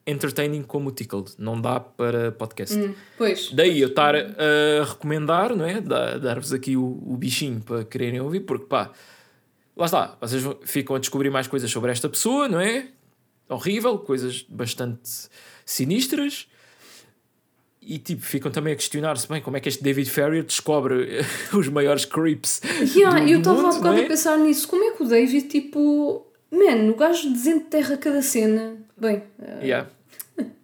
entertaining como o Tickled. Não dá para podcast. Hum, pois. Daí eu estar a recomendar, não é? Da- Dar-vos aqui o, o bichinho para quererem ouvir, porque pá, lá está, vocês ficam a descobrir mais coisas sobre esta pessoa, não é? Horrível, coisas bastante sinistras. E tipo, ficam também a questionar-se bem como é que este David Ferrier descobre os maiores creeps. Yeah, do- eu estava há bocado é? a pensar nisso. Como é que o David, tipo. Man, o gajo desenterra cada cena. Bem, eh, Yeah.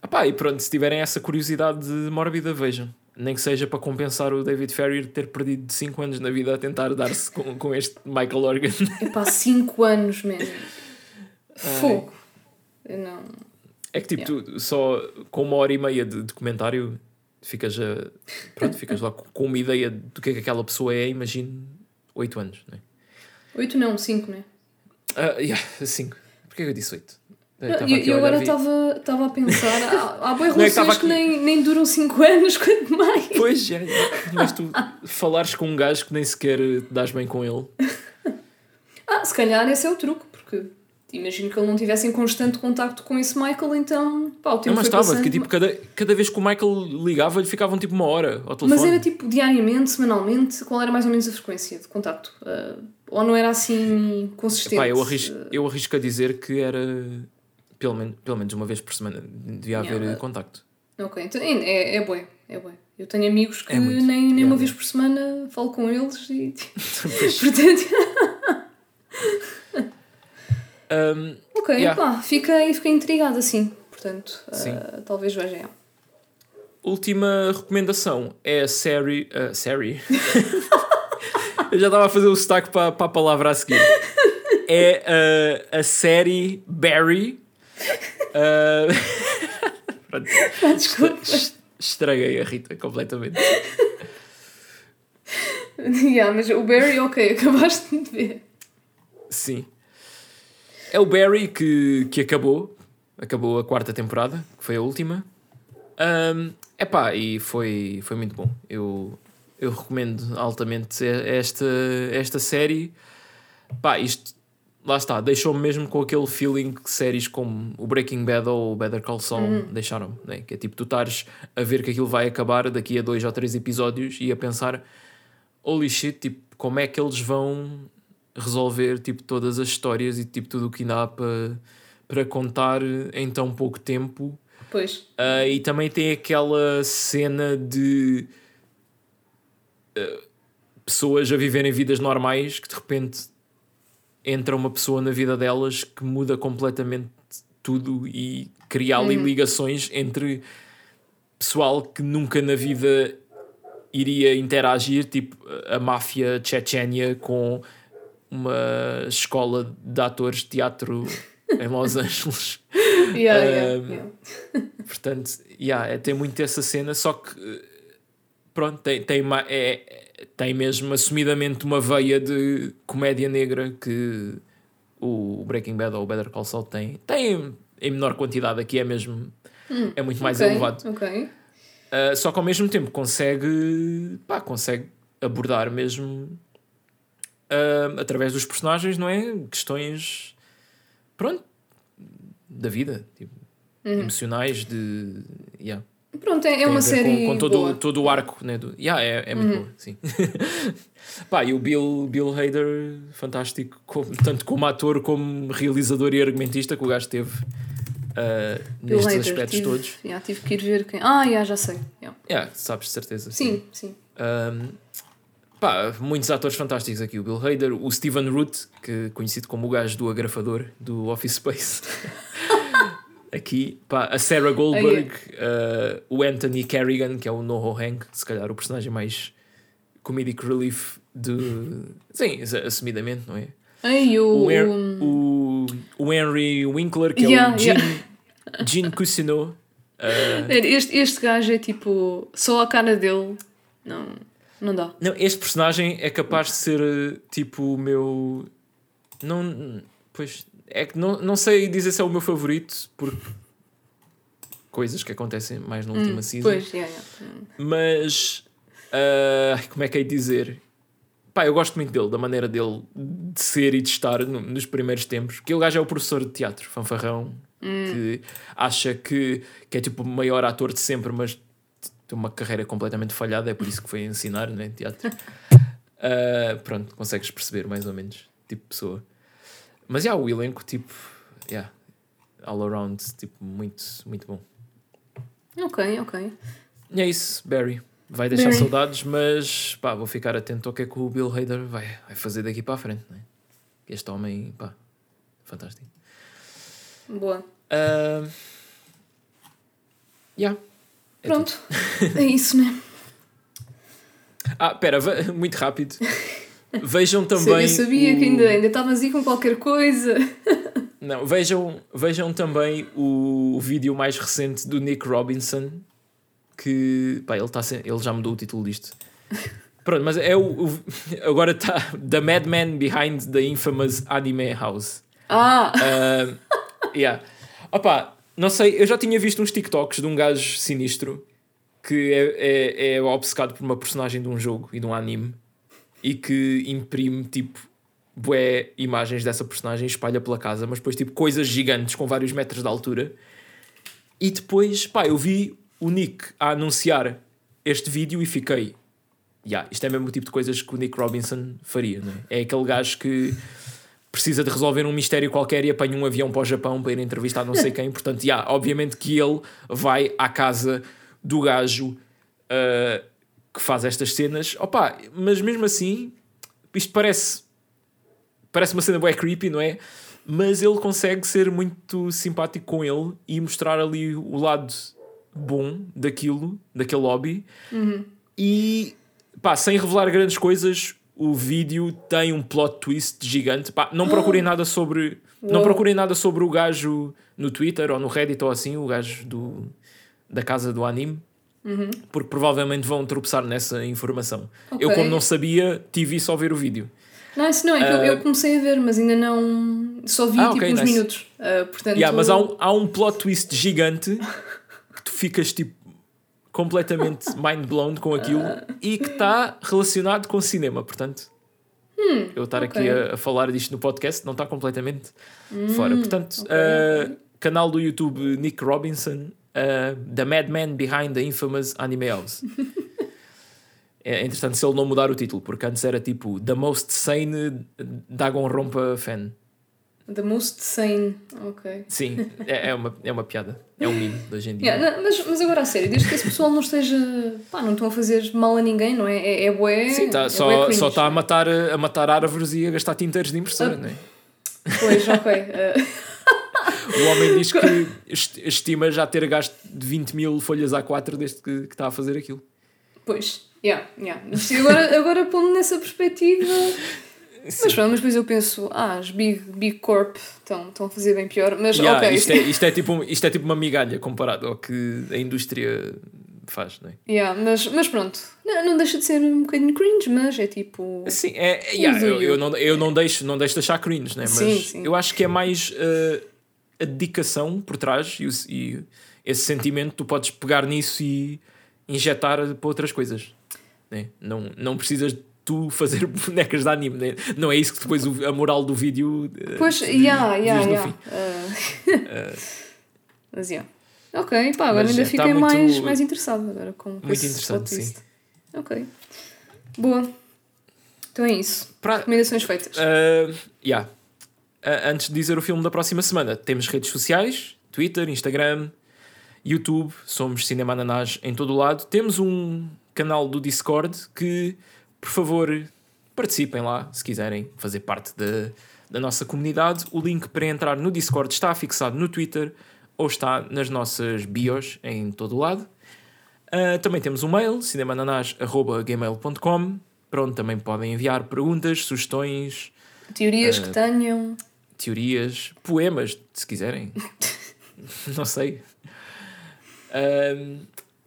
Epá, e pronto, se tiverem essa curiosidade mórbida, vejam. Nem que seja para compensar o David Ferrier ter perdido 5 anos na vida a tentar dar-se com, com este Michael Organ. é pá, 5 anos, man. Fogo. Não. É que tipo, tu só com uma hora e meia de documentário ficas, a, pronto, ficas lá com uma ideia do que é que aquela pessoa é, imagino 8 anos, não é? 8 não, 5, né? Ah, yeah, 5. Porquê que eu disse 8? Eu, eu agora estava a pensar, há, há boas Não é que relações que, nem, nem duram 5 anos, quanto mais. Pois, já. mas tu falares com um gajo que nem sequer te dás bem com ele. Ah, se calhar esse é o truque, porque imagino que ele não tivesse em constante contacto com esse Michael, então pá, o tempo Não, mas estava, passando. que tipo, cada, cada vez que o Michael ligava, lhe ficavam tipo uma hora ao telefone. Mas era tipo diariamente, semanalmente, qual era mais ou menos a frequência de contacto? Ah, ou não era assim consistente? Pá, eu, arrisco, eu arrisco a dizer que era pelo menos, pelo menos uma vez por semana devia haver Yeah. contacto. Ok, então é, é bué, é bué. Eu tenho amigos que É nem, nem yeah. uma vez por semana falo com eles e. Portanto, Um, ok, Yeah. pá, fiquei, fiquei intrigada assim. Portanto, Sim. talvez veja. última recomendação é a série. a série? eu já estava a fazer o sotaque para, para a palavra a seguir. É a a série Barry. Ah, desculpa. Es- Estraguei a Rita completamente. yeah, mas o Barry, ok, acabaste de ver. Sim. É o Barry que, que acabou. Acabou a quarta temporada, que foi a última. Um, epá, e foi, foi muito bom. Eu, eu recomendo altamente esta, esta série. Pá, isto, lá está, deixou-me mesmo com aquele feeling que séries como o Breaking Bad ou o Better Call Saul deixaram. Né? Que é tipo, tu estares a ver que aquilo vai acabar daqui a dois ou três episódios e a pensar, holy shit, tipo, como é que eles vão resolver tipo, todas as histórias e tipo, tudo o que ainda há para, para contar em tão pouco tempo. Pois. Ah, e também tem aquela cena de ah, pessoas a viverem vidas normais que de repente entra uma pessoa na vida delas que muda completamente tudo e cria ali ligações entre pessoal que nunca na vida iria interagir, tipo a máfia tchetchénia com uma escola de atores de teatro em Los Angeles. Yeah, yeah, Um, yeah. Portanto, yeah, é, tem muito essa cena, só que eh, pronto, tem, tem, é- tem mesmo assumidamente uma veia de comédia negra que o Breaking Bad ou o Better Call Saul tem. Tem em menor quantidade, aqui é mesmo é muito mais Ok, elevado. Ok. Uh, só que ao mesmo tempo consegue, pá, consegue abordar mesmo uh, através dos personagens, não é? Questões, pronto, da vida, tipo, emocionais, de. Yeah. Pronto, é, é uma série. Com, com todo, boa. Uhum. todo o arco, né? Do, yeah, é, é muito boa, sim. Pá, e o Bill, Bill Hader, fantástico, como- tanto como ator como realizador e argumentista que o gajo teve uh, nestes Hader, aspectos tive, todos. yeah, tive que ir ver quem. Ah, yeah, já sei. yeah. Yeah, sabes de certeza. Sim, sim. Um, pá, muitos atores fantásticos aqui. O Bill Hader, o Steven Root, que conhecido como o gajo do agrafador do Office Space. aqui, pá, a Sarah Goldberg, uh, o Anthony Carrigan, que é o Noho Hank, se calhar o personagem mais comedic relief de. Sim, assumidamente, não é? Ai, o. O, Hen- o- o, Henry Winkler, que Yeah, é o Gene, Gene Cousineau. Uh, Este, este gajo é tipo. Só a cara dele. Não, não dá. Não, este personagem é capaz de ser eh, tipo o meu. Não. Pois. É que não, não sei dizer se é o meu favorito, porque. Coisas que acontecem mais na última season. Pois, yeah, yeah. Mas. ah, como é que é de dizer? pá, eu gosto muito dele, da maneira dele de ser e de estar no- nos primeiros tempos. Que o gajo é o professor de teatro, fanfarrão, que acha que, que é tipo o maior ator de sempre, mas tem uma carreira completamente falhada, é por isso que foi ensinar, né? Teatro. Ah, pronto, consegues perceber mais ou menos, tipo pessoa. Mas já, o elenco, tipo, yeah, all around, tipo, muito, muito bom. Ok, ok. E é isso, Barry. Vai deixar Barry. saudades, mas pá, vou ficar atento ao que é que o Bill Hader vai, vai fazer daqui para a frente. Né? Este homem, pá, fantástico. Boa. Ah, yeah. É Pronto. É isso, né? Ah, pera, muito rápido. Vejam também. eu sabia o- que ainda ainda estavas aí com qualquer coisa. Não, vejam, vejam também o, o vídeo mais recente do Nick Robinson. Que. Pá, ele, tá sem, ele já mudou o título disto. Pronto, mas é o. o- agora está The Madman Behind the Infamous Anime House. Ah! Ah, yeah. Opa, não sei, eu já tinha visto uns TikToks de um gajo sinistro que é, é, é obcecado por uma personagem de um jogo e de um anime e que imprime tipo bué imagens dessa personagem espalha pela casa, mas depois tipo coisas gigantes com vários metros de altura. E depois, pá, eu vi o Nick a anunciar este vídeo e fiquei, yeah, isto é mesmo o tipo de coisas que o Nick Robinson faria, não é? É aquele gajo que precisa de resolver um mistério qualquer e apanha um avião para o Japão para ir entrevistar não sei quem. Portanto, yeah, obviamente que ele vai à casa do gajo uh, que faz estas cenas. Opa, mas mesmo assim, isto parece parece uma cena bem creepy, não é? Mas ele consegue ser muito simpático com ele e mostrar ali o lado bom daquilo, daquele hobby. E pá, sem revelar grandes coisas, o vídeo tem um plot twist gigante. Pá, não procurem nada sobre. Não Uou. procurem nada sobre o gajo no Twitter ou no Reddit ou assim, o gajo do, da casa do anime. Porque provavelmente vão tropeçar nessa informação. Eu, Ok. como não sabia, tive só ver o vídeo. Não, isso não é que eu, eu comecei a ver, mas ainda não. Só vi Ah, tipo ok, uns nice. minutos. Ah, portanto, Yeah, mas há um, há um plot twist gigante que tu ficas tipo completamente mind blown com aquilo e que está relacionado com cinema, portanto. eu estar aqui ok. a, a falar disto no podcast não está completamente fora. Portanto, ok, uh, canal do YouTube Nick Robinson, uh, The Madman Behind the Infamous Anime House. É interessante se ele não mudar o título, porque antes era tipo The Most Sane Dagonrompa Fan. The Most Sane. Ok. Sim, é, é, uma, é uma piada. É um meme de hoje em dia. Yeah, não, mas, mas agora a sério, desde que esse pessoal não esteja. pá, não estão a fazer mal a ninguém, não é? É, é bué. Sim, tá, é bué só cringe. só está a matar, a matar árvores e a gastar tinteiros de impressora, Ah. não é? Pois, ok. ah, O homem diz que est- estima já ter gasto de 20 mil folhas A4 desde que, que está a fazer aquilo. pois, yeah, yeah. Mas sim, agora, agora pondo nessa perspectiva. Mas pronto, mas depois eu penso, ah, as Big, big Corp estão, estão a fazer bem pior. Mas Yeah, ok. isto, é, isto, é tipo, isto é tipo uma migalha comparado ao que a indústria faz, não é? Yeah, mas, mas pronto, não, não deixa de ser um bocadinho cringe, mas é tipo. Sim, é, yeah, eu, eu, não, eu não, deixo, não deixo de achar cringe, né? mas Sim, sim. eu acho que é mais uh, a dedicação por trás e, o- e esse sentimento tu podes pegar nisso e injetar para outras coisas. Né? Não, não precisas tu fazer bonecas de anime, né? não é isso que depois o- a moral do vídeo uh, Pois, diz- yeah, yeah, diz no yeah. fim. Ah, mas yeah. Ok, pá, agora Mas, ainda é, tá fiquei muito- mais, mais interessado agora com, Muito interessante, sim. Ok. Boa. Então é isso. Pra- Recomendações feitas. Uh, yeah. Uh, antes de dizer o filme da próxima semana, temos redes sociais: Twitter, Instagram, YouTube. Somos Cinema Ananás em todo o lado. Temos um canal do Discord que, por favor, participem lá se quiserem fazer parte da, da nossa comunidade. O link para entrar no Discord está fixado no Twitter ou está nas nossas bios em todo o lado. Uh, também temos um mail, cinemananás.gmail.com para onde também podem enviar perguntas, sugestões, Teorias eh, que tenham. Teorias, poemas, se quiserem. Não sei. Ahm,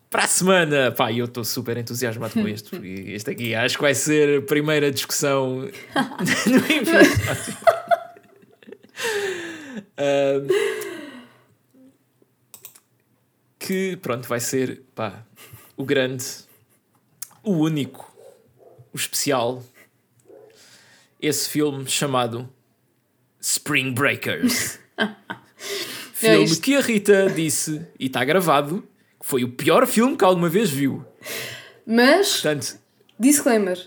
para a semana, pá, eu estou super entusiasmado com este, porque este aqui acho que vai ser a primeira discussão no episódio. Ahm, que pronto, vai ser pá, o grande, o único, o especial, esse filme chamado Spring Breakers. filme isto- que a Rita disse, e está gravado, que foi o pior filme que alguma vez viu. Mas, Portanto, disclaimer,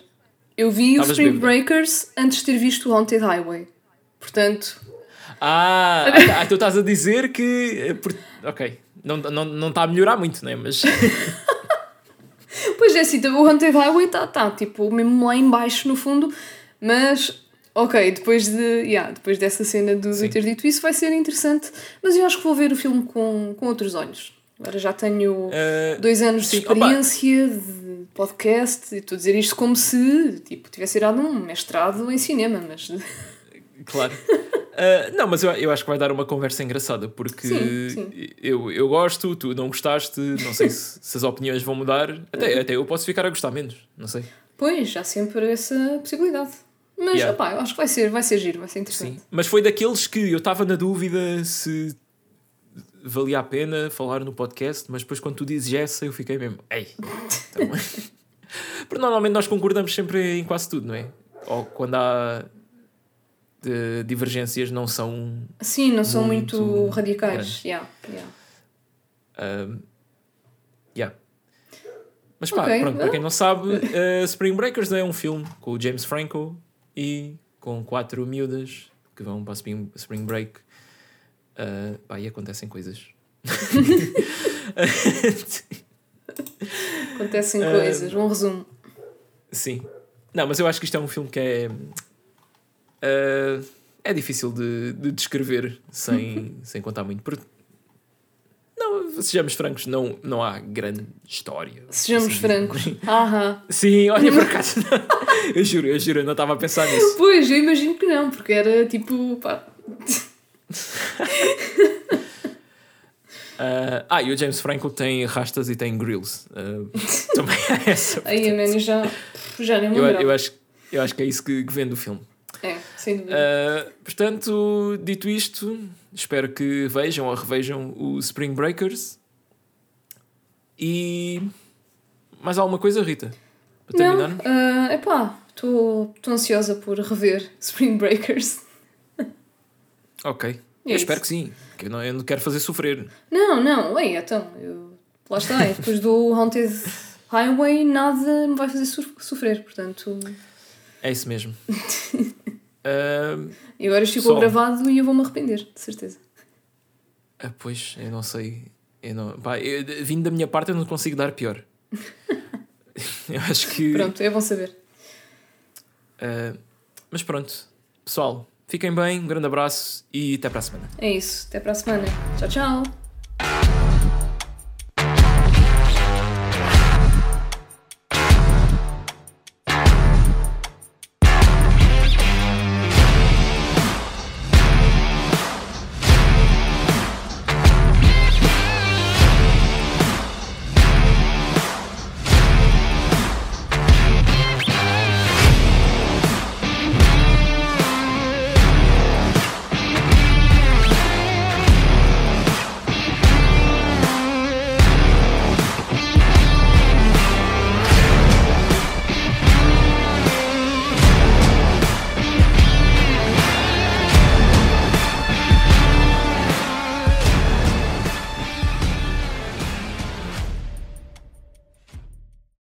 eu vi o Spring bêbada. Breakers antes de ter visto o Haunted Highway. Portanto, ah, ah, tu estás a dizer que. eh, Ok, não está não, não tá a melhorar muito, né? Mas. pois é assim, o Haunted Highway está tá, tipo mesmo lá em baixo no fundo, mas ok, depois, de, yeah, depois dessa cena de, de Sim. ter dito isso vai ser interessante, mas eu acho que vou ver o filme com, com outros olhos. Agora já tenho eh, dois anos de opa. experiência de podcast e estou a dizer isto como se tipo, tivesse tirado um mestrado em cinema, mas Claro. Ah, não, mas eu, eu acho que vai dar uma conversa engraçada porque Sim, sim. Eu, eu gosto, tu não gostaste, não sei se, se as opiniões vão mudar. Até, até eu posso ficar a gostar menos, não sei. pois, há sempre essa possibilidade. Mas Yeah. opá, eu acho que vai ser, vai ser giro, vai ser Sim. interessante. Mas foi daqueles que eu estava na dúvida se valia a pena falar no podcast, mas depois quando tu dizes essa eu fiquei mesmo, ei. Então... Porque normalmente nós concordamos sempre em quase tudo, não é? Ou quando há de- divergências não são Sim, não são muito, Muito radicais. Yeah, yeah. Um, yeah. Mas pá, Ok, pronto, para quem não sabe, uh, Spring Breakers é um filme com o James Franco e com quatro miúdas que vão para Spring, Spring Break. Uh, pá, e acontecem coisas. Acontecem Ah, coisas, um resumo. Sim. Não, mas eu acho que isto é um filme que é. uh, é difícil de, de descrever sem, sem contar muito. Porque, sejamos francos, não, não há grande história. Sejamos Assim, francos. Aham. Sim, olha por acaso. eu juro, eu juro, eu não estava a pensar nisso. Pois, eu imagino que não, porque era tipo. Pá. Ah, ah, e o James Franco tem rastas e tem grills. Ah, também é essa. Aí a Manny já, já nem me Eu, eu, acho, eu acho que é isso que, que vende o filme. Sem dúvida. Ah, portanto, dito isto, espero que vejam ou revejam o Spring Breakers. E. Mais alguma coisa, Rita? Para não, terminar? ah, epá, estou ansiosa por rever Spring Breakers. Ok. É eu espero que sim. Que eu, não, eu não quero fazer sofrer. Não, não, ei, então, eu, lá está, depois do Haunted Highway nada me vai fazer so- sofrer, portanto. É isso mesmo. E agora ficou Só. gravado e eu vou-me arrepender, de certeza. Ah, pois, eu não sei. Eu não, pá, eu, vindo da minha parte, eu não consigo dar pior. eu acho que. Pronto, é bom saber. ah, mas pronto, pessoal, fiquem bem, um grande abraço e até para a semana. É isso, até para a semana. Tchau, tchau.